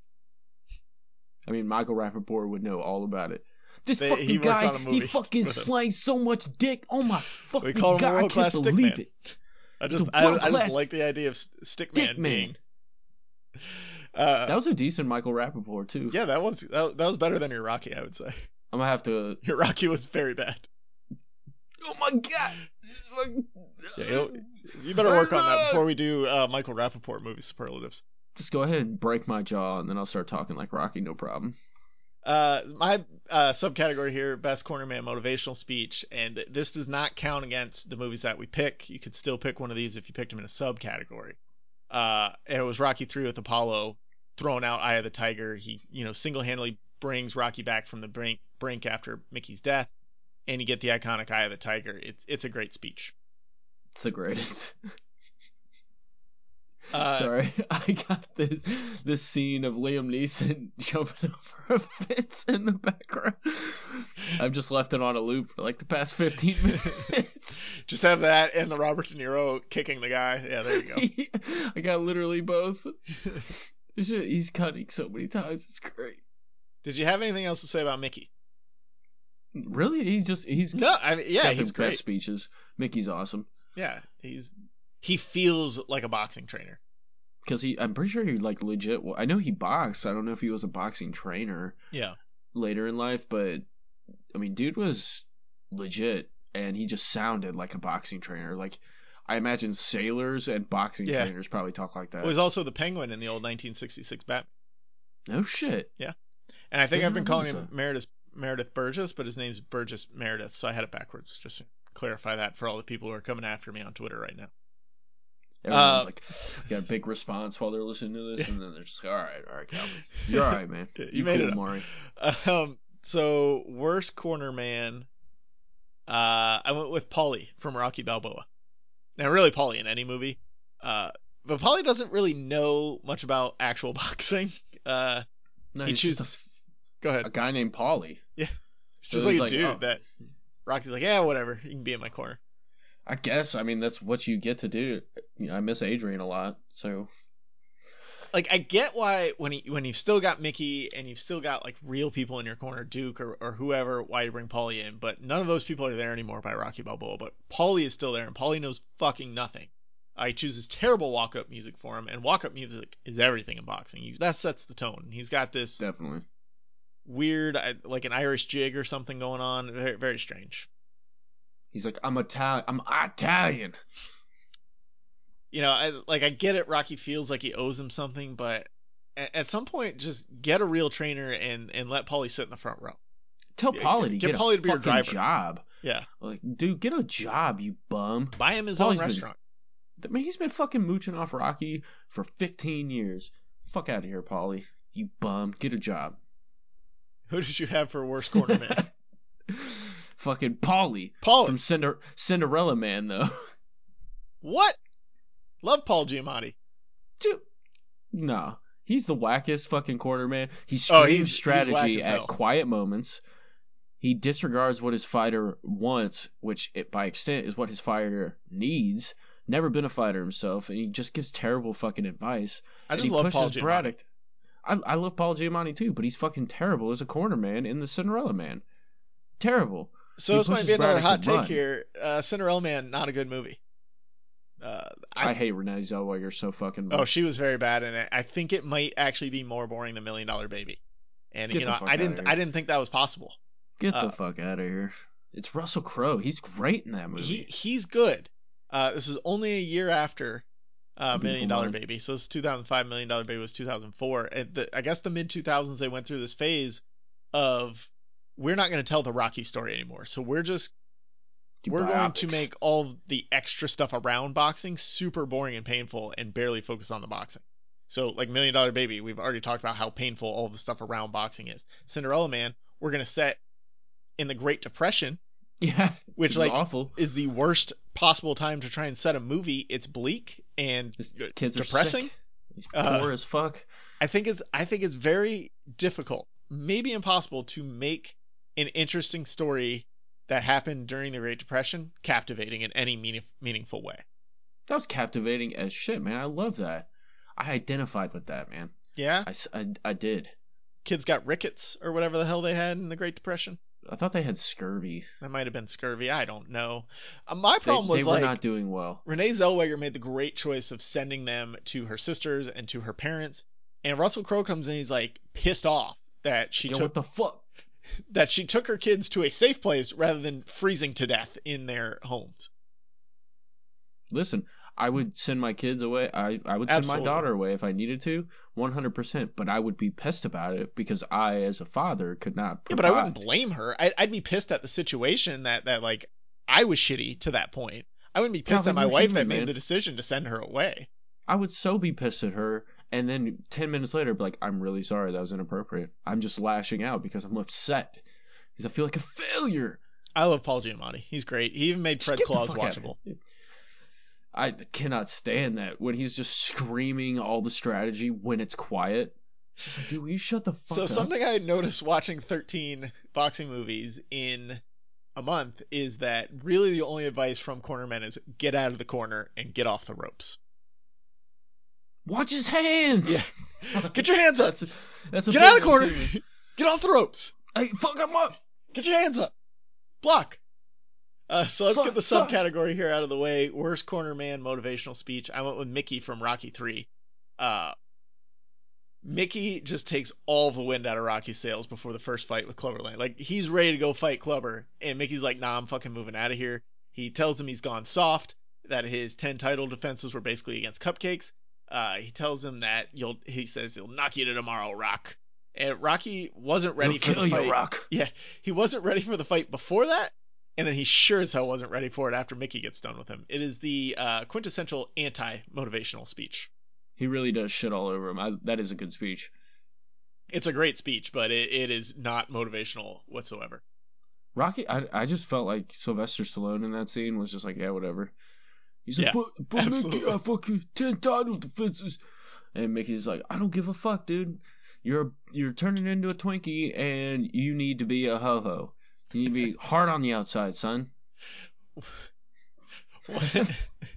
I mean, Michael Rapaport would know all about it. This They- fucking he guy, he fucking *laughs* slangs so much dick. Oh my fucking god, a I can't believe man. it. I just a *laughs* I, I world-class just like the idea of s- stick Dick man man. being. Uh, That was a decent Michael Rapaport too. yeah, that was that, that was better than your Rocky, I would say. I'm gonna have to. *laughs* Your Rocky was very bad. Oh my god. Yeah, you'll- You better work on that before we do uh, Michael Rapaport movie superlatives. Just go ahead and break my jaw, and then I'll start talking like Rocky. No problem. Uh, my uh, subcategory here, best corner man motivational speech, and this does not count against the movies that we pick. You could still pick one of these if you picked them in a subcategory. Uh, and it was Rocky three with Apollo throwing out Eye of the Tiger. He, you know, single-handedly brings Rocky back from the brink brink after Mickey's death, and you get the iconic Eye of the Tiger. It's it's a great speech. It's the greatest. *laughs* Uh, Sorry, *laughs* I got this this scene of Liam Neeson *laughs* jumping over a fence in the background. I've just left it on a loop for like the past 15 *laughs* minutes. Just have that and the Robert De Niro kicking the guy. Yeah, there you go. I got literally both. He's cutting so many times. It's great. Did you have anything else to say about Mickey? Really, he's just he's No, I mean, yeah, he's great. best speeches. Mickey's awesome Yeah, he's he feels like a boxing trainer. because he. I'm pretty sure he like legit. Well, I know he boxed. I don't know if he was a boxing trainer Yeah. later in life, but I mean, dude was legit, and he just sounded like a boxing trainer. Like I imagine sailors and boxing Yeah. trainers probably talk like that. He was also the Penguin in the old 1966 Batman. no shit. Yeah. And I think Did I've been calling him that. Meredith Meredith Burgess, but his name's Burgess Meredith, so I had it backwards. Just to clarify that for all the people who are coming after me on Twitter right now. Everyone's Uh, like got a big response while they're listening to this, and then they're just like, all right, all right, Kalvin, you're all right, man. *laughs* You You, made cool, it. Maury. *laughs* Um, so worst corner man, uh, I went with Paulie from Rocky Balboa. Now, really, Paulie in any movie, uh, but Paulie doesn't really know much about actual *laughs* boxing. Uh, No, He chooses- go ahead. a, guy named Paulie. Yeah. It's So just like a like, dude oh. that Rocky's like, yeah, whatever, you can be in my corner. I guess. I mean, that's what you get to do. You know, I miss Adrian a lot, so Like, I get why when he when you've still got Mickey and you've still got like real people in your corner, Duke or, or whoever, why you bring Paulie in, but none of those people are there anymore by Rocky Balboa. But Paulie is still there, and Paulie knows fucking nothing. He chooses terrible walk-up music for him, and walk-up music is everything in boxing. You, that sets the tone. He's got this definitely. weird, like an Irish jig or something going on. Very, very strange. He's like, I'm Italian. I'm Italian. you know, I, like I get it. Rocky feels like he owes him something, but at, at some point, just get a real trainer and and let Paulie sit in the front row. Tell Paulie to get get, Paulie to be your driver. job. Yeah, Like, dude, get a job, you bum. buy him his Paulie's own been- restaurant. I mean, he's been fucking mooching off Rocky for 15 years. Fuck out of here, Paulie. You bum. Get a job. Who did you have for worst corner man? *laughs* fucking Paulie Paul. from Cinder- Cinderella Man, though. What? Love Paul Giamatti. Dude, no. He's the wackest fucking corner man. He Oh, screams he's- he's strategy as at quiet moments. He disregards what his fighter wants, which it, by extent is what his fighter needs. Never been a fighter himself, and he just gives terrible fucking advice. I just love Paul Giamatti. Braddock. I, I love Paul Giamatti too, but he's fucking terrible as a corner man in the Cinderella Man. Terrible. So this might be another hot take run. here. Uh, Cinderella Man, not a good movie. Uh, I, I, hate Renee Zellweger so fucking Much. oh, she was very bad in it. I think it might actually be more boring than Million Dollar Baby. And Get you know, I didn't. I didn't think that was possible. Get uh, the fuck out of here. It's Russell Crowe. He's great in that movie. He he's good. Uh, this is only a year after uh, Million Dollar Baby. So this is 2005. Million Dollar Baby was 2004. And the, I guess the mid 2000s they went through this phase of we're not going to tell the Rocky story anymore. So we're just Do we're going to make all the extra stuff around boxing super boring and painful and barely focus on the boxing. So like Million Dollar Baby, we've already talked about how painful all the stuff around boxing is. Cinderella Man, we're going to set in the Great Depression *laughs* Yeah, which like awful. is the worst possible time to try and set a movie. It's bleak and His kids are depressing. sick. He's Uh, poor as fuck. I think it's I think it's very difficult, maybe impossible to make an interesting story that happened during the Great Depression captivating in any meaning, meaningful way. That was captivating as shit, man. I love that. I identified with that, man. Yeah, I I did. kids got rickets or whatever the hell they had in the Great Depression. I thought they had scurvy. That might have been scurvy. I don't know. Uh, my They, problem was they were like not doing well. Renee Zellweger made the great choice of sending them to her sisters and to her parents, and Russell Crowe comes in. He's like pissed off that she Yo, took what the fuck? That she took her kids to a safe place rather than freezing to death in their homes. Listen, I would send my kids away. I, I would send Absolutely. my daughter away if I needed to, 100%. But I would be pissed about it because I, as a father, could not. Yeah, but I wouldn't blame her. I, I'd be pissed at the situation that that like I was shitty to that point. I wouldn't be pissed Kalvin, at my wife human, that made man. the decision to send her away. I would so be pissed at her, and then ten minutes later, be like, "I'm really sorry, that was inappropriate. I'm just lashing out because I'm upset because I feel like a failure." I love Paul Giamatti. He's great. He even made Fred Claus fuck out of watchable. I cannot stand that when he's just screaming all the strategy when it's quiet. It's just like, dude, will you shut the fuck So up? something I noticed watching 13 boxing movies in a month is that really the only advice from cornermen is get out of the corner and get off the ropes. Watch his hands. Yeah. *laughs* Get your hands up. That's Get out of the corner. Get off the ropes. Hey, fuck him up. Get your hands up. Block. Uh, so let's Fuck, get the fuck. subcategory here out of the way. Worst corner man motivational speech. I went with Mickey from Rocky 3. Uh, Mickey just takes all the wind out of Rocky's sails before the first fight with Clubber Lang. Like he's ready to go fight Clubber, and Mickey's like, "Nah, I'm fucking moving out of here." He tells him he's gone soft, that his 10 title defenses were basically against cupcakes. Uh, he tells him that you'll. He says he'll knock you to tomorrow, Rock. And Rocky wasn't ready He'll for the you, fight. Rock. He wasn't ready for the fight before that, and then he sure as hell wasn't ready for it after Mickey gets done with him. It is the uh, quintessential anti-motivational speech. He really does shit all over him. I, that is a good speech. It's a great speech, but it, it is not motivational whatsoever. Rocky, I, I just felt like Sylvester Stallone in that scene was just like, yeah, whatever. He's Yeah, but, but Mickey. I fucking ten title defenses, and Mickey's like, I don't give a fuck, dude. You're you're turning into a Twinkie, and you need to be a ho ho. You need to be *laughs* hard on the outside, son. What?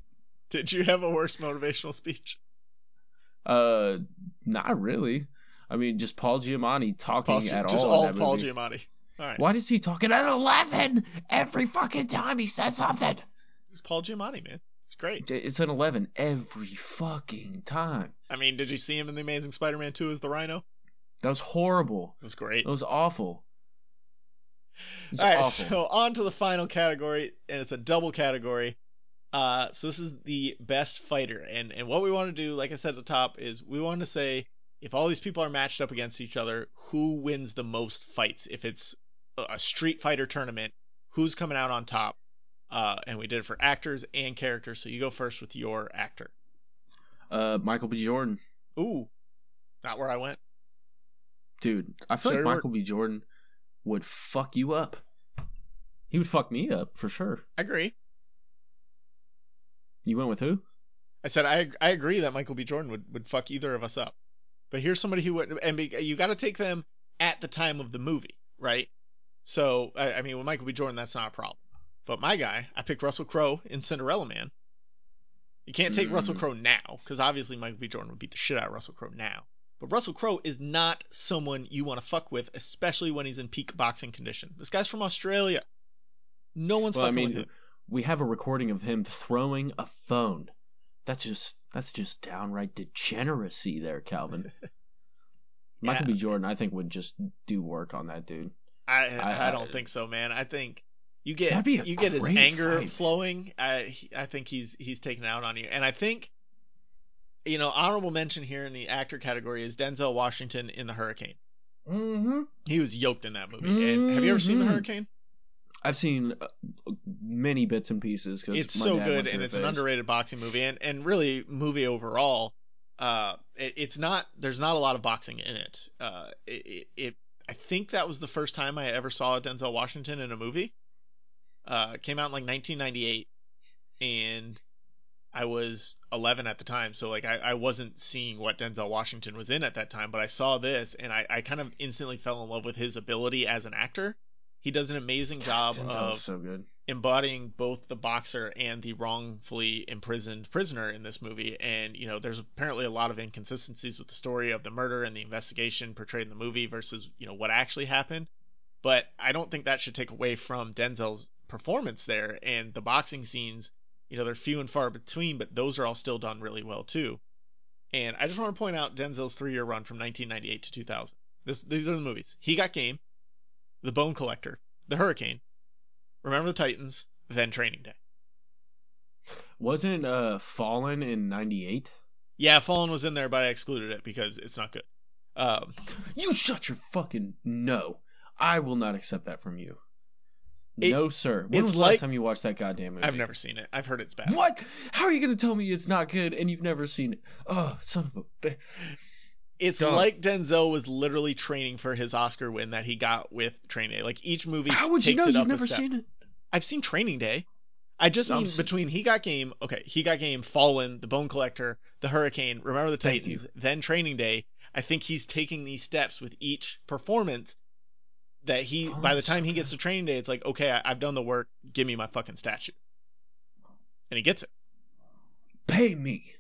*laughs* Did you have a worse motivational speech? Uh, not really. I mean, just Paul Giamatti talking Paul, at just all. all in that Paul movie. Giamatti. All right, Why does he talking at eleven every fucking time he says something? it's Paul Giamatti, man. It's great. It's an eleven every fucking time. I mean, did you see him in the Amazing Spider-Man 2 as the Rhino? That was horrible. It was great. That was awful. It was All right, awful. so on to the final category, and it's a double category. Uh, so this is the best fighter, and and what we want to do, like I said at the top, is we want to say if all these people are matched up against each other, who wins the most fights? If it's a Street Fighter tournament, who's coming out on top? Uh, and we did it for actors and characters. So you go first with your actor. Uh, Michael B. Jordan, Ooh, not where I went. dude. I feel Sure, like we're- Michael B. Jordan would fuck you up. He would fuck me up for sure. I agree. You went with who? I said I I agree that Michael B. Jordan would, would fuck either of us up. But here's somebody who would, and be, you got to take them at the time of the movie, right? So I, I mean, with Michael B. Jordan, that's not a problem. But my guy, I picked Russell Crowe in Cinderella Man. You can't take Mm. Russell Crowe now, because obviously Michael B. Jordan would beat the shit out of Russell Crowe now. But Russell Crowe is not someone you want to fuck with, especially when he's in peak boxing condition. This guy's from Australia. No one's Well, I fucking mean, with him. we have a recording of him throwing a phone. That's just that's just downright degeneracy there, Kalvin. *laughs* Michael Yeah. B. Jordan, I think, would just do work on that dude. I, I- I don't think so, man. I think you get That'd be a you get his anger fight. flowing. I I think he's he's taken out on you, and I think you know honorable mention here in the actor category is Denzel Washington in The Hurricane. Mm-hmm. He was yoked in that movie. And have you ever seen The Mhm. Hurricane? I've seen uh, many bits and pieces because It's so good, and it's an underrated boxing movie, and and really movie overall. Uh, it, it's not there's not a lot of boxing in it. Uh, it, it, it I think that was the first time I ever saw Denzel Washington in a movie. Uh, came out in like 1998, and I was 11 at the time, so like I, I wasn't seeing what Denzel Washington was in at that time, but I saw this, and I, I kind of instantly fell in love with his ability as an actor. He does an amazing job Denzel's of so good. embodying both the boxer and the wrongfully imprisoned prisoner in this movie. And, you know, there's apparently a lot of inconsistencies with the story of the murder and the investigation portrayed in the movie versus, you know, what actually happened. but I don't think that should take away from Denzel's performance there. And the boxing scenes, you know, they're few and far between, but those are all still done really well too. And I just want to point out Denzel's three-year run from 1998 to 2000. This, these are the movies. He Got Game, The Bone Collector, The Hurricane, Remember the Titans, then Training Day. Wasn't uh Fallen in '98? Yeah, Fallen was in there, but I excluded it because it's not good. Um, *laughs* You shut your fucking no. I will not accept that from you. It- no, sir. When it's was the like- last time you watched that goddamn movie? I've never seen it. I've heard it's bad. What? How are you gonna tell me it's not good and you've never seen it? Oh, son of a. Bi- It's Dumb. like Denzel was literally training for his Oscar win that he got with Training Day. Like each movie How would takes you know it you've never seen it? I've seen Training Day. I just I'm mean between He Got Game, okay, He Got Game, Fallen, The Bone Collector, The Hurricane, Remember the Titans, then Training Day. I think he's taking these steps with each performance that he Oh, by the time he gets to Training Day, it's like, okay, I, I've done the work. Give me my fucking statue, and he gets it. Pay me.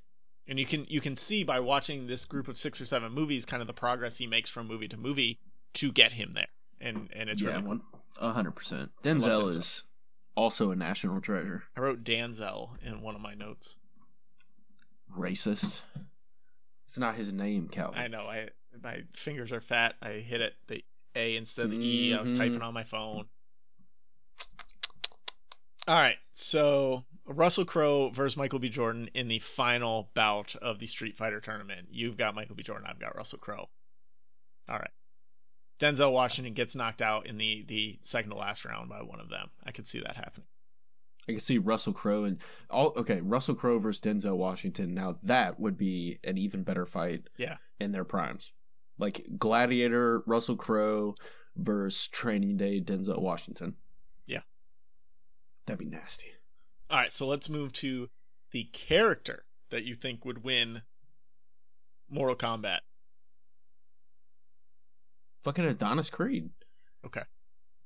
And you can you can see by watching this group of six or seven movies, kind of the progress he makes from movie to movie to get him there. And and it's yeah, really hundred percent. Denzel Denzel. is also a national treasure. I wrote Danzel in one of my notes. Racist. It's not his name, Kalvin. I know. I my fingers are fat. I hit it the A instead of the E. I was typing mm-hmm. on my phone. All right. So Russell Crowe versus Michael B. Jordan in the final bout of the Street Fighter tournament. You've got Michael B. Jordan. I've got Russell Crowe. All right. Denzel Washington gets knocked out in the the second to last round by one of them. I could see that happening. I can see Russell Crowe and all. Okay, Russell Crowe versus Denzel Washington. Now that would be an even better fight. Yeah. In their primes, like Gladiator, Russell Crowe versus Training Day, Denzel Washington. Yeah. That'd be nasty. All right. So let's move to the character that you think would win Mortal Kombat. Fucking Adonis Creed. Okay.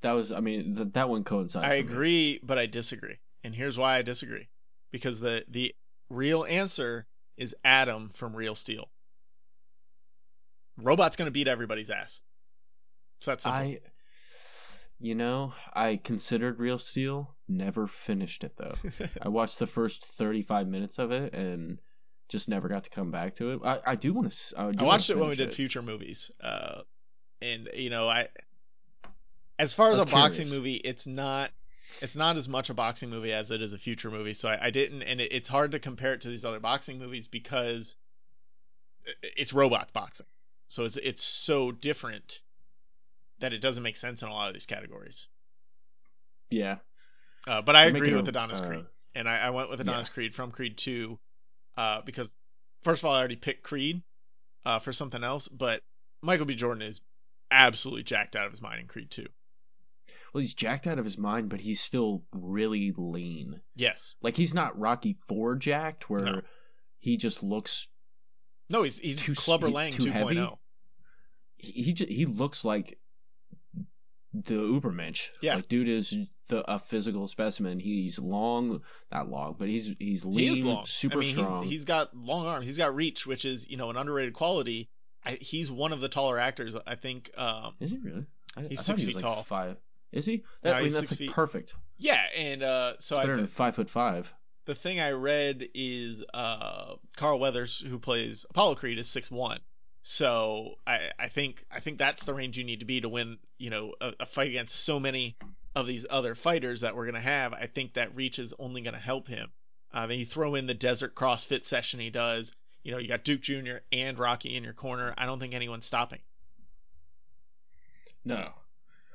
That was. I mean, th- that one coincides. I for me. agree, but I disagree. And here's why I disagree. Because the the real answer is Adam from Real Steel. Robot's gonna beat everybody's ass. So that's simple. I. You know, I considered Real Steel. Never finished it though. *laughs* I watched the first 35 minutes of it and just never got to come back to it. I, I do want to. I, I watched it when we did future movies. Uh, and you know, I as far as a was boxing movie, it's not it's not as much a boxing movie as it is a future movie. So I, I didn't, and it, it's hard to compare it to these other boxing movies because it's robots boxing. So it's it's so different that it doesn't make sense in a lot of these categories. Yeah. Uh, but I They're agree with Adonis uh, Creed, and I, I went with Adonis Creed from Creed 2, uh, because first of all I already picked Creed, uh, for something else, but Michael B. Jordan is absolutely jacked out of his mind in Creed 2. Well, he's jacked out of his mind, but he's still really lean. Yes. Like he's not Rocky Four jacked, where No. he just looks. No, he's he's Too Clubber he- Lang too 2.0. heavy? He he, ju- he looks like the Ubermensch. Yeah. Like dude is the a physical specimen. He's long, not long, but he's he's He lean, is long. super I mean, strong. He's, he's got long arms. He's got reach, which is you know an underrated quality. I, he's one of the taller actors. I think. Um, Is he really? I, He's I six he feet was tall. like Five. Is he? No, I mean, he's that's six like feet. perfect. yeah, and uh, so It's I better th- than five foot five. The thing I read is uh, Carl Weathers, who plays Apollo Creed, is six one. So I, I think I think that's the range you need to be to win. You know, a, a fight against so many of these other fighters that we're gonna have. I think that reach is only gonna help him. Uh, then you throw in the desert CrossFit session he does. You know, you got Duke Jr. and Rocky in your corner. I don't think anyone's stopping. No.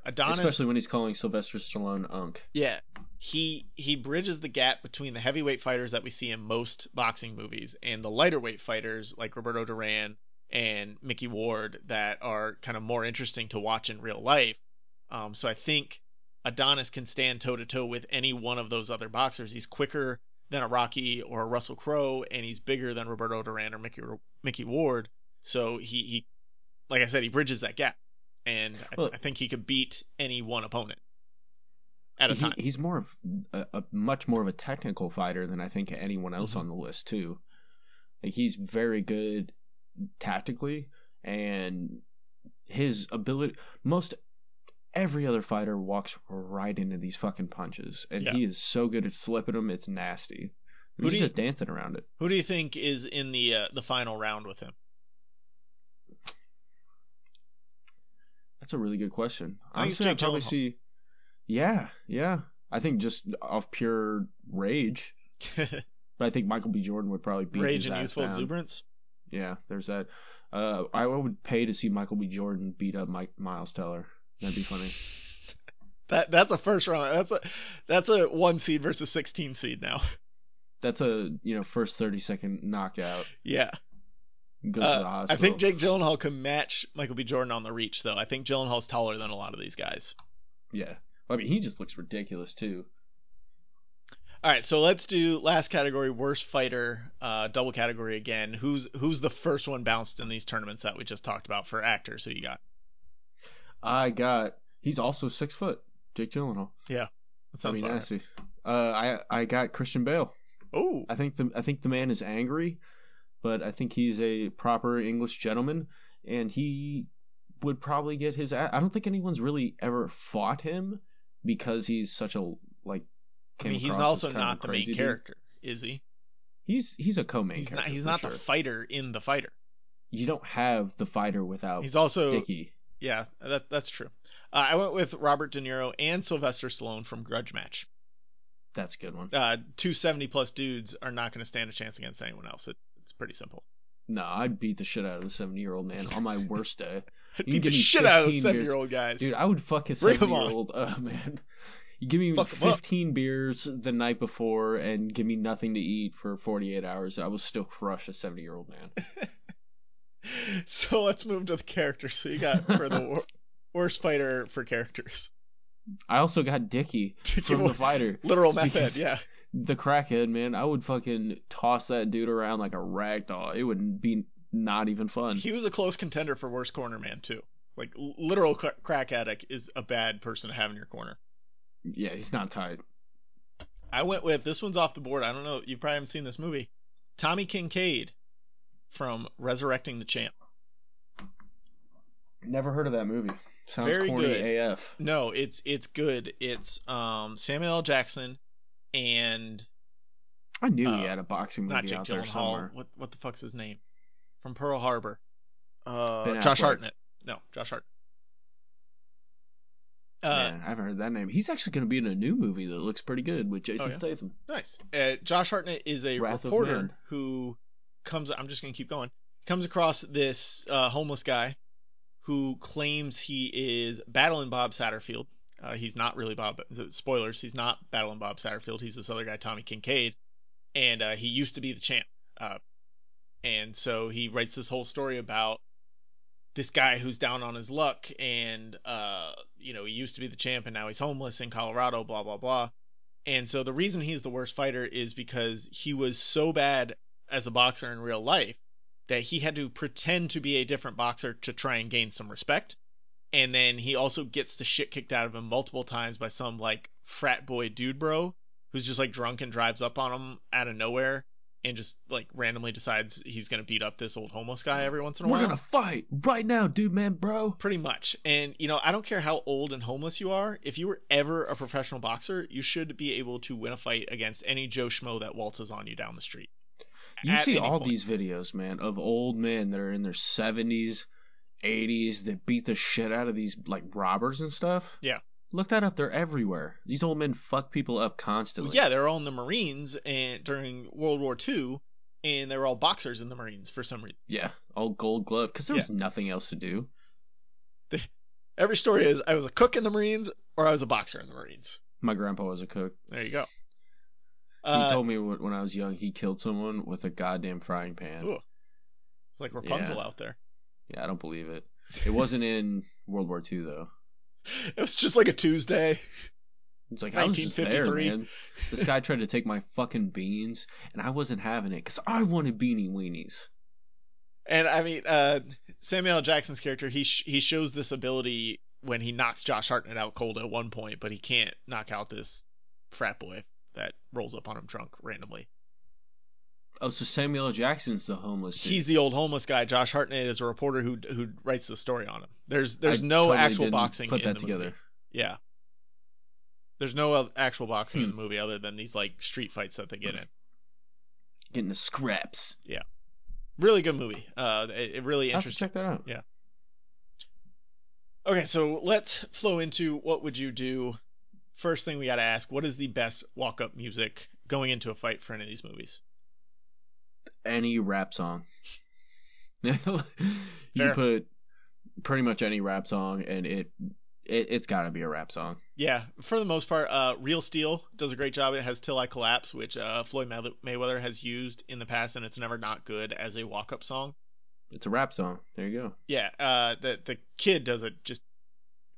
Adonis, Especially when he's calling Sylvester Stallone Unk. Yeah. He he bridges the gap between the heavyweight fighters that we see in most boxing movies and the lighter weight fighters like Roberto Duran and Micky Ward that are kind of more interesting to watch in real life. Um, so I think Adonis can stand toe to toe with any one of those other boxers. He's quicker than a Rocky or a Russell Crowe, and he's bigger than Roberto Duran or Mickey Micky Ward. So he, he like I said, he bridges that gap, and I, Well- I think he could beat any one opponent at a He, time. he's more of a, a much more of a technical fighter than I think anyone else Mhm. on the list too. Like he's very good tactically, and his ability most every other fighter walks right into these fucking punches, and Yeah. he is so good at slipping them. It's nasty. Who He's do you- just dancing around it. Who do you think is in the uh, the final round with him? That's a really good question. I think Honestly, I'd Jake probably Gyllenhaal. see. Yeah, yeah. I think just off pure rage, *laughs* but I think Michael B. Jordan would probably beat Rage his and ass youthful down. exuberance. Yeah, there's that. Uh, I would pay to see Michael B. Jordan beat up Mike Miles Teller. That'd be funny. *laughs* That that's a first round. That's a that's a one seed versus sixteen seed now. That's a you know first thirty second knockout. Yeah. Uh, I think Jake Gyllenhaal can match Michael B. Jordan on the reach, though. I think Gyllenhaal's taller than a lot of these guys. Yeah. I mean, he just looks ridiculous too. All right, so let's do last category, worst fighter, uh, double category again. Who's who's the first one bounced in these tournaments that we just talked about for actors? Who you got? I got. He's also six foot. Jake Gyllenhaal. Yeah, that I sounds mean, about right. nasty. Uh, I I got Christian Bale. Oh, I think the I think the man is angry, but I think he's a proper English gentleman, and he would probably get his. a- I don't think anyone's really ever fought him because he's such a like. I mean, he's also kind of a not the main dude. character, is he? He's he's a co-main He's character. not. He's not sure. the fighter in the fighter. You don't have the fighter without He's also Dickie. yeah. That that's true. Uh, I went with Robert De Niro and Sylvester Stallone from Grudge Match. That's a good one. Uh, two 70 plus dudes are not going to stand a chance against anyone else. It, it's pretty simple. No, I'd beat the shit out of a seventy year old man on my worst day. I'd *laughs* You beat the shit out of 15 seven beers. year old guys. Dude, I would fuck 'em seventy year old. *laughs* Oh man, you give me Fuck fifteen beers the night before and give me nothing to eat for forty eight hours. I will still crush a seventy year old man. *laughs* So let's move to the characters. So you got for the wor- worst fighter for characters. I also got Dicky from the fighter, Literal method, yeah. The crackhead man. I would fucking toss that dude around like a rag doll. It would be not even fun. He was a close contender for worst corner man too. Like literal cra- crack addict is a bad person to have in your corner. Yeah, he's not tight. I went with this one's off the board. I don't know. You probably haven't seen this movie. Tommy Kincaid from Resurrecting the Champ. Never heard of that movie. Sounds Very corny good. AF. No, it's it's good. It's um Samuel L. Jackson and I knew Uh, he had a boxing not movie Jake out there Gyllenhaal. somewhere. What what the fuck's his name? From Pearl Harbor. Uh, Josh Hartnett. No, Josh Hart. Uh, Man, I haven't heard that name. He's actually going to be in a new movie that looks pretty good with Jason Oh, yeah? Statham. nice. Uh, Josh Hartnett is a Wrath reporter who comes. I'm just gonna keep going. Comes across this uh, homeless guy who claims he is battling Bob Satterfield. Uh, he's not really Bob. Spoilers. He's not battling Bob Satterfield. He's this other guy, Tommy Kincaid, and uh, he used to be the champ. Uh, and so he writes this whole story about this guy who's down on his luck, and uh, you know he used to be the champ, and now he's homeless in Colorado. Blah blah blah. And so the reason he's the worst fighter is because he was so bad as a boxer in real life that he had to pretend to be a different boxer to try and gain some respect. And then he also gets the shit kicked out of him multiple times by some like frat boy dude bro who's just like drunk and drives up on him out of nowhere and just like randomly decides he's gonna beat up this old homeless guy every once in a while. We're going to fight right now, dude, man, bro. Pretty much. And, you know, I don't care how old and homeless you are. If you were ever a professional boxer, you should be able to win a fight against any Joe Schmo that waltzes on you down the street. You At see all point. these videos, man, of old men that are in their 70s, 80s that beat the shit out of these like robbers and stuff. Yeah. Look that up. They're everywhere. These old men fuck people up constantly. Well, yeah, they're all in the Marines and during World War II, and they were all boxers in the Marines for some reason. Yeah. All gold glove because there was nothing else to do. Every story is I was a cook in the Marines or I was a boxer in the Marines. My grandpa was a cook. There you go. He Uh, told me when when I was young he killed someone with a goddamn frying pan. Ooh. it's like Rapunzel Yeah. out there. Yeah, I don't believe it. It wasn't in World War II though. *laughs* It was just like a Tuesday. It's like I was just there, 1953. man. This guy tried to take my fucking beans, and I wasn't having it because I wanted beanie weenies. And I mean, uh, Samuel L. Jackson's character, he sh- he shows this ability when he knocks Josh Hartnett out cold at one point, but he can't knock out this frat boy that rolls up on him drunk randomly. Oh, so Samuel L. Jackson's the homeless dude. He's the old homeless guy. Josh Hartnett is a reporter who who writes the story on him. There's there's I no totally actual didn't boxing Put in that the together. movie. Yeah. There's no actual boxing in Hmm. the movie other than these like street fights that they get in. Getting the scraps. Yeah. Really good movie. Uh, it, it really I have to interesting. check that out. Yeah. Okay, so let's flow into what would you do. First thing we got to ask: What is the best walk-up music going into a fight for any of these movies? Any rap song. *laughs* you put pretty much any rap song, and it, it it's got to be a rap song. Yeah, for the most part, uh, Real Steel does a great job. It has "Till I Collapse," which uh, Floyd May- Mayweather has used in the past, and it's never not good as a walk-up song. It's a rap song. There you go. Yeah, uh, the the kid does a just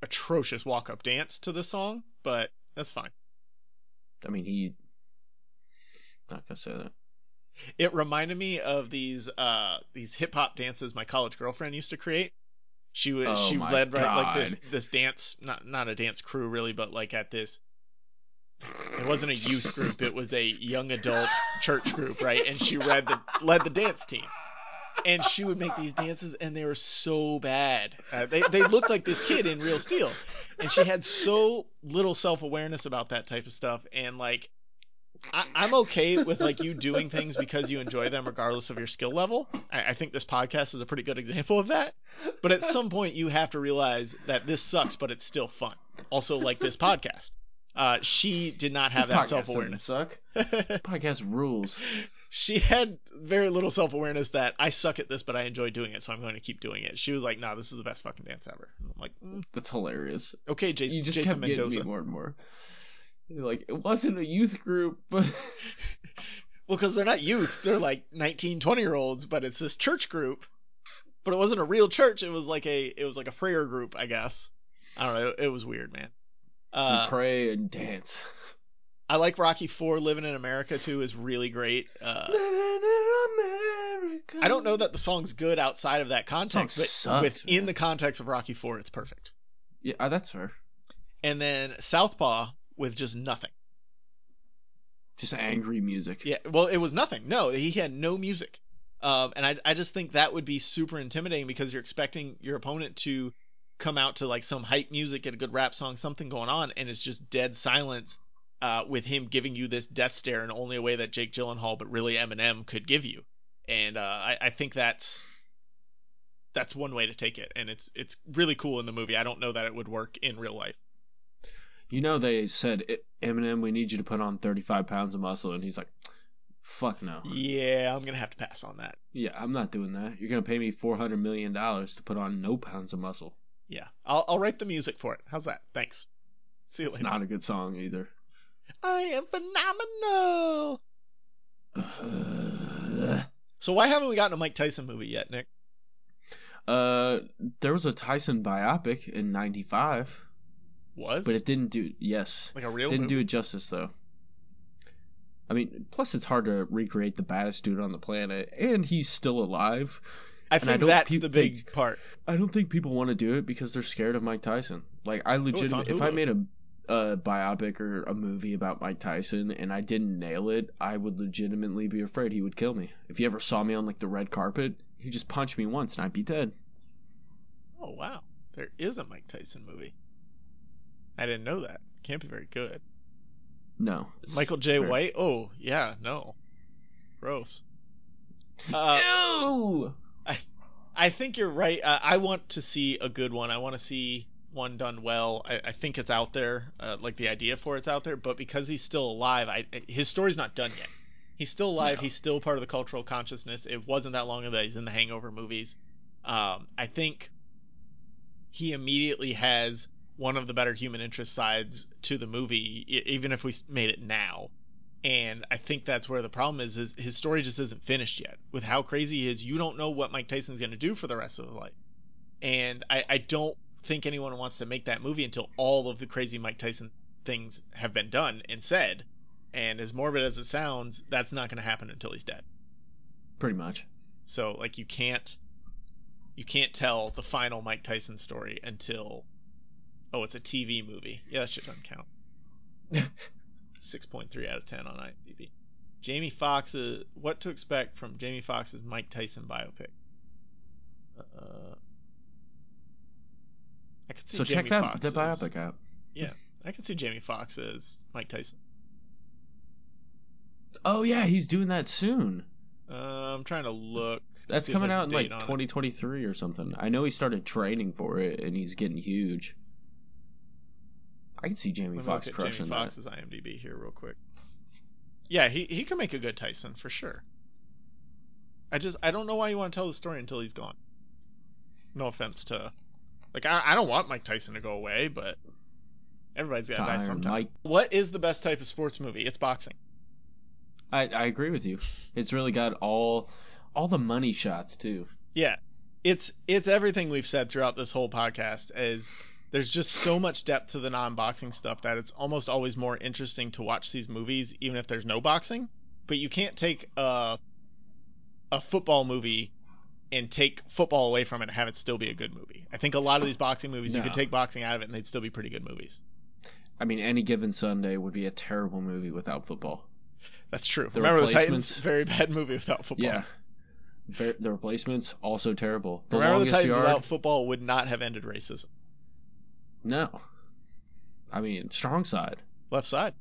atrocious walk-up dance to the song, but that's fine. I mean, he. Not gonna say that. It reminded me of these uh these hip hop dances my college girlfriend used to create. She was Oh she led right like this this dance not not a dance crew really, but like at this. It wasn't a youth group; it was a young adult church group, right? And she led the led the dance team. And she would make these dances, and they were so bad. Uh, they they looked like this kid in Real Steel, and she had so little self awareness about that type of stuff. And like, I, I'm okay with like you doing things because you enjoy them, regardless of your skill level. I, I think this podcast is a pretty good example of that. But at some point, you have to realize that this sucks, but it's still fun. Also, like this podcast. Uh, she did not have This that self awareness. Suck. *laughs* Podcast rules. she had very little self awareness that I suck at this, but I enjoy doing it, so I'm going to keep doing it. She was like, "Nah, this is the best fucking dance ever." And I'm like, mm, That's hilarious. "Okay, Jason, you just Jason kept Mendoza." getting me more and more. Like, it wasn't a youth group, *laughs* but Well, because they're not youths; they're like 19, 20 year olds, but it's this church group. But it wasn't a real church; it was like a it was like a prayer group, I guess. I don't know. It, it was weird, man. Uh, pray and dance. I like Rocky Four. Living in America too is really great. Uh, I don't know that the song's good outside of that context, but sucks, within man. the context of Rocky Four, it's perfect. Yeah, uh, that's fair. And then Southpaw with just nothing. Just angry music. Yeah, well, it was nothing. No, he had no music. Um, and I, I just think that would be super intimidating because you're expecting your opponent to come out to like some hype music, get a good rap song, something going on, and it's just dead silence uh, with him giving you this death stare in only a way that Jake Gyllenhaal, but really Eminem, could give you. And uh, I, I think that's that's one way to take it, and it's it's really cool in the movie. I don't know that it would work in real life. You know, they said, "E- Eminem, we need you to put on 35 pounds of muscle. And he's like, fuck no. Yeah, I'm gonna have to pass on that. Yeah, I'm not doing that. You're going to pay me $400 million to put on no pounds of muscle. Yeah, I'll I'll write the music for it. How's that? Thanks. See you It's later. not a good song either. I am phenomenal. *sighs* So why haven't we gotten a Mike Tyson movie yet, Nick? Uh, there was a Tyson biopic in '95, Was but it didn't do. Yes, like a real didn't movie? do it justice though. I mean, plus it's hard to recreate the baddest dude on the planet, and he's still alive. I and I think don't that's peop- the big think- part. I don't think people want to do it because they're scared of Mike Tyson. Like I Oh, it's if I made a a biopic or a movie about Mike Tyson and I didn't nail it, I would legitimately be afraid he would kill me. If he ever saw me on like the red carpet, he'd just punch me once and I'd be dead. Oh wow, there is a Mike Tyson movie. I didn't know that. Can't be very good. No. Michael Jai White. Oh yeah, no, gross. Uh, Ew! I think you're right. Uh, I want to see a good one. I want to see one done well. I, I think it's out there, uh, like the idea for it's out there. But because he's still alive, I his story's not done yet. He's still alive. No. He's still part of the cultural consciousness. It wasn't that long ago that he's in the Hangover movies. Um, I think he immediately has one of the better human interest sides to the movie, even if we made it now. And I think that's where the problem is, is his story just isn't finished yet. With how crazy he is, you don't know what Mike Tyson's going to do for the rest of his life. And I, I don't think anyone wants to make that movie until all of the crazy Mike Tyson things have been done and said. And as morbid as it sounds, that's not going to happen until he's dead. Pretty much. So like you can't you can't tell the final Mike Tyson story until oh it's a TV movie. Yeah, that shit doesn't count. *laughs* Six point three out of ten on IMDb. Jamie Foxx's what to expect from Jamie Foxx's Mike Tyson biopic. Uh, I could see So Jamie check that the biopic out. Yeah, I could see Jamie Foxx as Mike Tyson. Oh yeah, he's doing that soon. Uh, I'm trying to look. to That's coming out in like date on it. 2023 or something. I know he started training for it and he's getting huge. I can see Jamie Let me Foxx look at crushing Jamie that. Foxx's IMDb here real quick. Yeah, he he can make a good Tyson for sure. I just I don't know why you want to tell the story until he's gone. No offense to, like I I don't want Mike Tyson to go away, but everybody's got to To die sometime. Mike. What is the best type of sports movie? It's boxing. I I agree with you. It's really got all all the money shots too. Yeah, it's it's everything we've said throughout this whole podcast. Is there's just so much depth to the non-boxing stuff that it's almost always more interesting to watch these movies, even if there's no boxing. But you can't take a a football movie and take football away from it and have it still be a good movie. I think a lot of these boxing movies, you could take boxing out of it and they'd still be pretty good movies. I mean, any given Sunday would be a terrible movie without football. That's true. The Remember the Titans? Very bad movie without football. Yeah. The replacements also terrible. The Remember the Titans yard. without football would not have ended racism. No. I mean, strong side. Left side.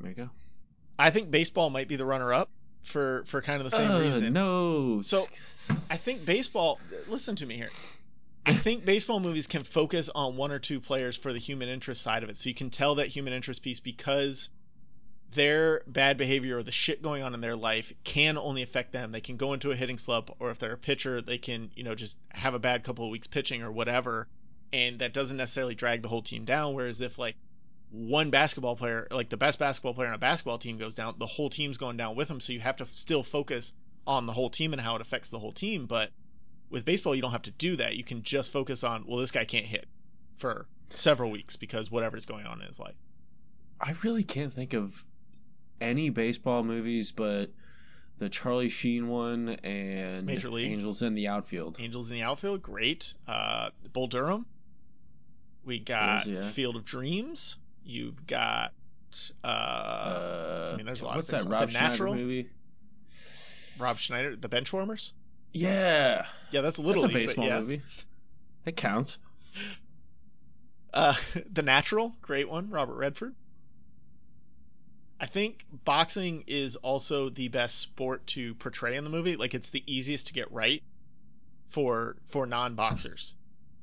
There you go. I think baseball might be the runner-up for for kind of the same Uh, reason. No. So, I think baseball. Listen to me here. I think baseball movies can focus on one or two players for the human interest side of it, so you can tell that human interest piece because their bad behavior or the shit going on in their life can only affect them. They can go into a hitting slump, or if they're a pitcher, they can you know just have a bad couple of weeks pitching or whatever, and that doesn't necessarily drag the whole team down. Whereas if like one basketball player, like the best basketball player on a basketball team goes down, the whole team's going down with them. So you have to still focus on the whole team and how it affects the whole team. But with baseball, you don't have to do that. You can just focus on, well, this guy can't hit for several weeks because whatever's going on in his life. I really can't think of any baseball movies but the Charlie Sheen one and Major League. Angels in the Outfield. Angels in the outfield, great. Uh, Bull Durham. We got yeah. Field of Dreams. You've got. Uh, Uh, I mean, there's a lot of what's that The Rob Schneider Natural? movie? Rob Schneider, The Benchwarmers. Yeah, Yeah, that's a little that's a baseball yeah. movie. It counts. *laughs* Uh, The Natural, great one, Robert Redford. I think boxing is also the best sport to portray in the movie. Like it's the easiest to get right for for non-boxers.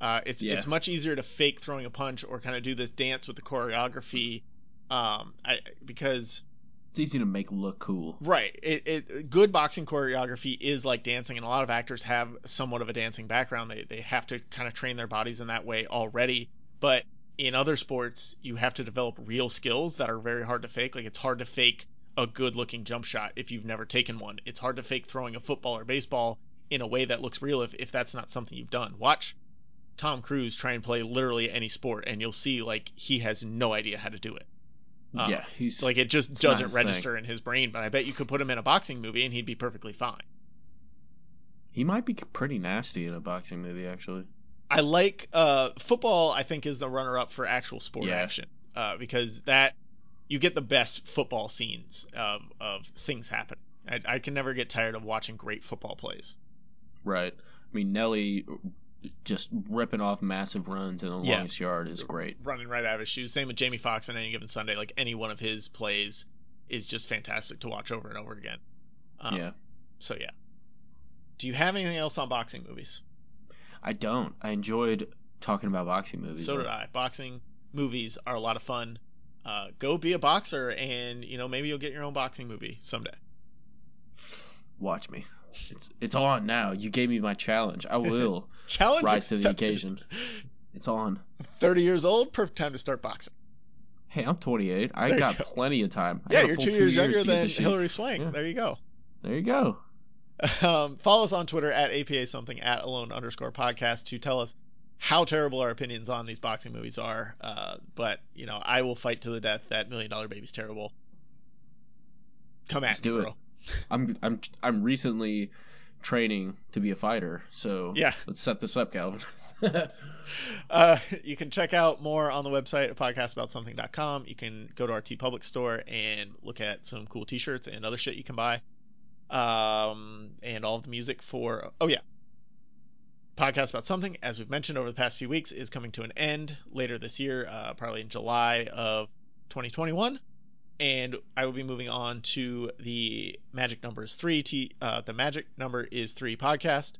Uh, it's Yeah. it's much easier to fake throwing a punch or kind of do this dance with the choreography. Um, I because It's easy to make look cool. Right. It, it good boxing choreography is like dancing, and a lot of actors have somewhat of a dancing background. They they have to kind of train their bodies in that way already. But in other sports, you have to develop real skills that are very hard to fake. Like it's hard to fake a good looking jump shot if you've never taken one. It's hard to fake throwing a football or baseball in a way that looks real if, if that's not something you've done. Watch Tom Cruise try and play literally any sport, and you'll see like he has no idea how to do it. Uh, yeah, he's Like it just doesn't his thing. register in his brain, but I bet you could put him in a boxing movie and he'd be perfectly fine. he might be pretty nasty in a boxing movie actually. I like uh, football. I think is the runner-up for actual sport Yeah. action uh, because that you get the best football scenes of of things happening. I, I can never get tired of watching great football plays. Right. I mean Nelly just ripping off massive runs in the Yeah. longest yard is great. running right out of his shoes. Same with Jamie Foxx on any given Sunday. Like any one of his plays is just fantastic to watch over and over again. Um, yeah. So yeah. Do you have anything else on boxing movies? I don't. I enjoyed talking about boxing movies. So did I. Boxing movies are a lot of fun. Uh, go be a boxer, and you know maybe you'll get your own boxing movie someday. Watch me. It's it's on now. You gave me my challenge. I will *laughs* Challenge rise to the occasion. It's on. Thirty years old, perfect time to start boxing. Hey, I'm 28. I There got go. plenty of time. I Yeah, you're full two two years younger to get than. Hilary Swank. Yeah. There you go. There you go. Um, follow us on Twitter at APA something at alone underscore podcast to tell us how terrible our opinions on these boxing movies are. Uh, but you know, I will fight to the death that Million Dollar Baby's terrible. Come at Let's me, do it. I'm I'm I'm recently training to be a fighter, so Yeah. let's set this up, Kalvin. *laughs* uh, you can check out more on the website at podcastaboutsomething.com. You can go to our TeePublic store and look at some cool T-shirts and other shit you can buy. Um, and all of the music for oh yeah, podcast about something as we've mentioned over the past few weeks is coming to an end later this year, uh, probably in July of 2021 and I will be moving on to the Magic Numbers Three. T, uh, the Magic Number is Three podcast,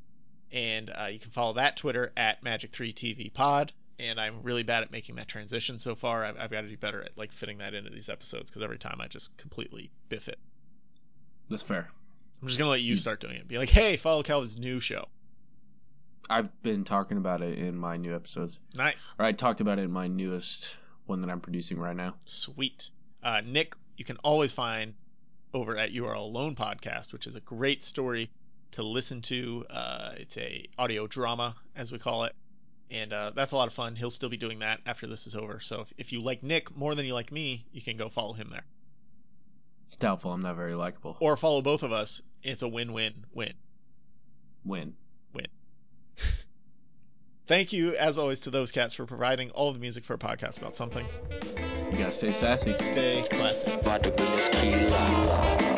and uh, you can follow that Twitter at Magic Three TV Pod. And I'm really bad at making that transition so far. I've, I've got to be better at like fitting that into these episodes because every time I just completely biff it. That's fair. I'm just gonna let you start doing it. Be like, hey, follow Kalvin's new show. I've been talking about it in my new episodes. Nice. Or I talked about it in my newest one that I'm producing right now. Sweet. Uh, Nick, you can always find over at URL Alone podcast, which is a great story to listen to. Uh, it's a audio drama, as we call it, and uh, that's a lot of fun. He'll still be doing that after this is over. So if, if you like Nick more than you like me, you can go follow him there. It's doubtful. I'm not very likable. Or follow both of us. It's a win-win-win. Win. Win. *laughs* Thank you, as always, to those cats for providing all the music for a podcast about something. You gotta stay sassy. Stay classy. Vodka Venus Key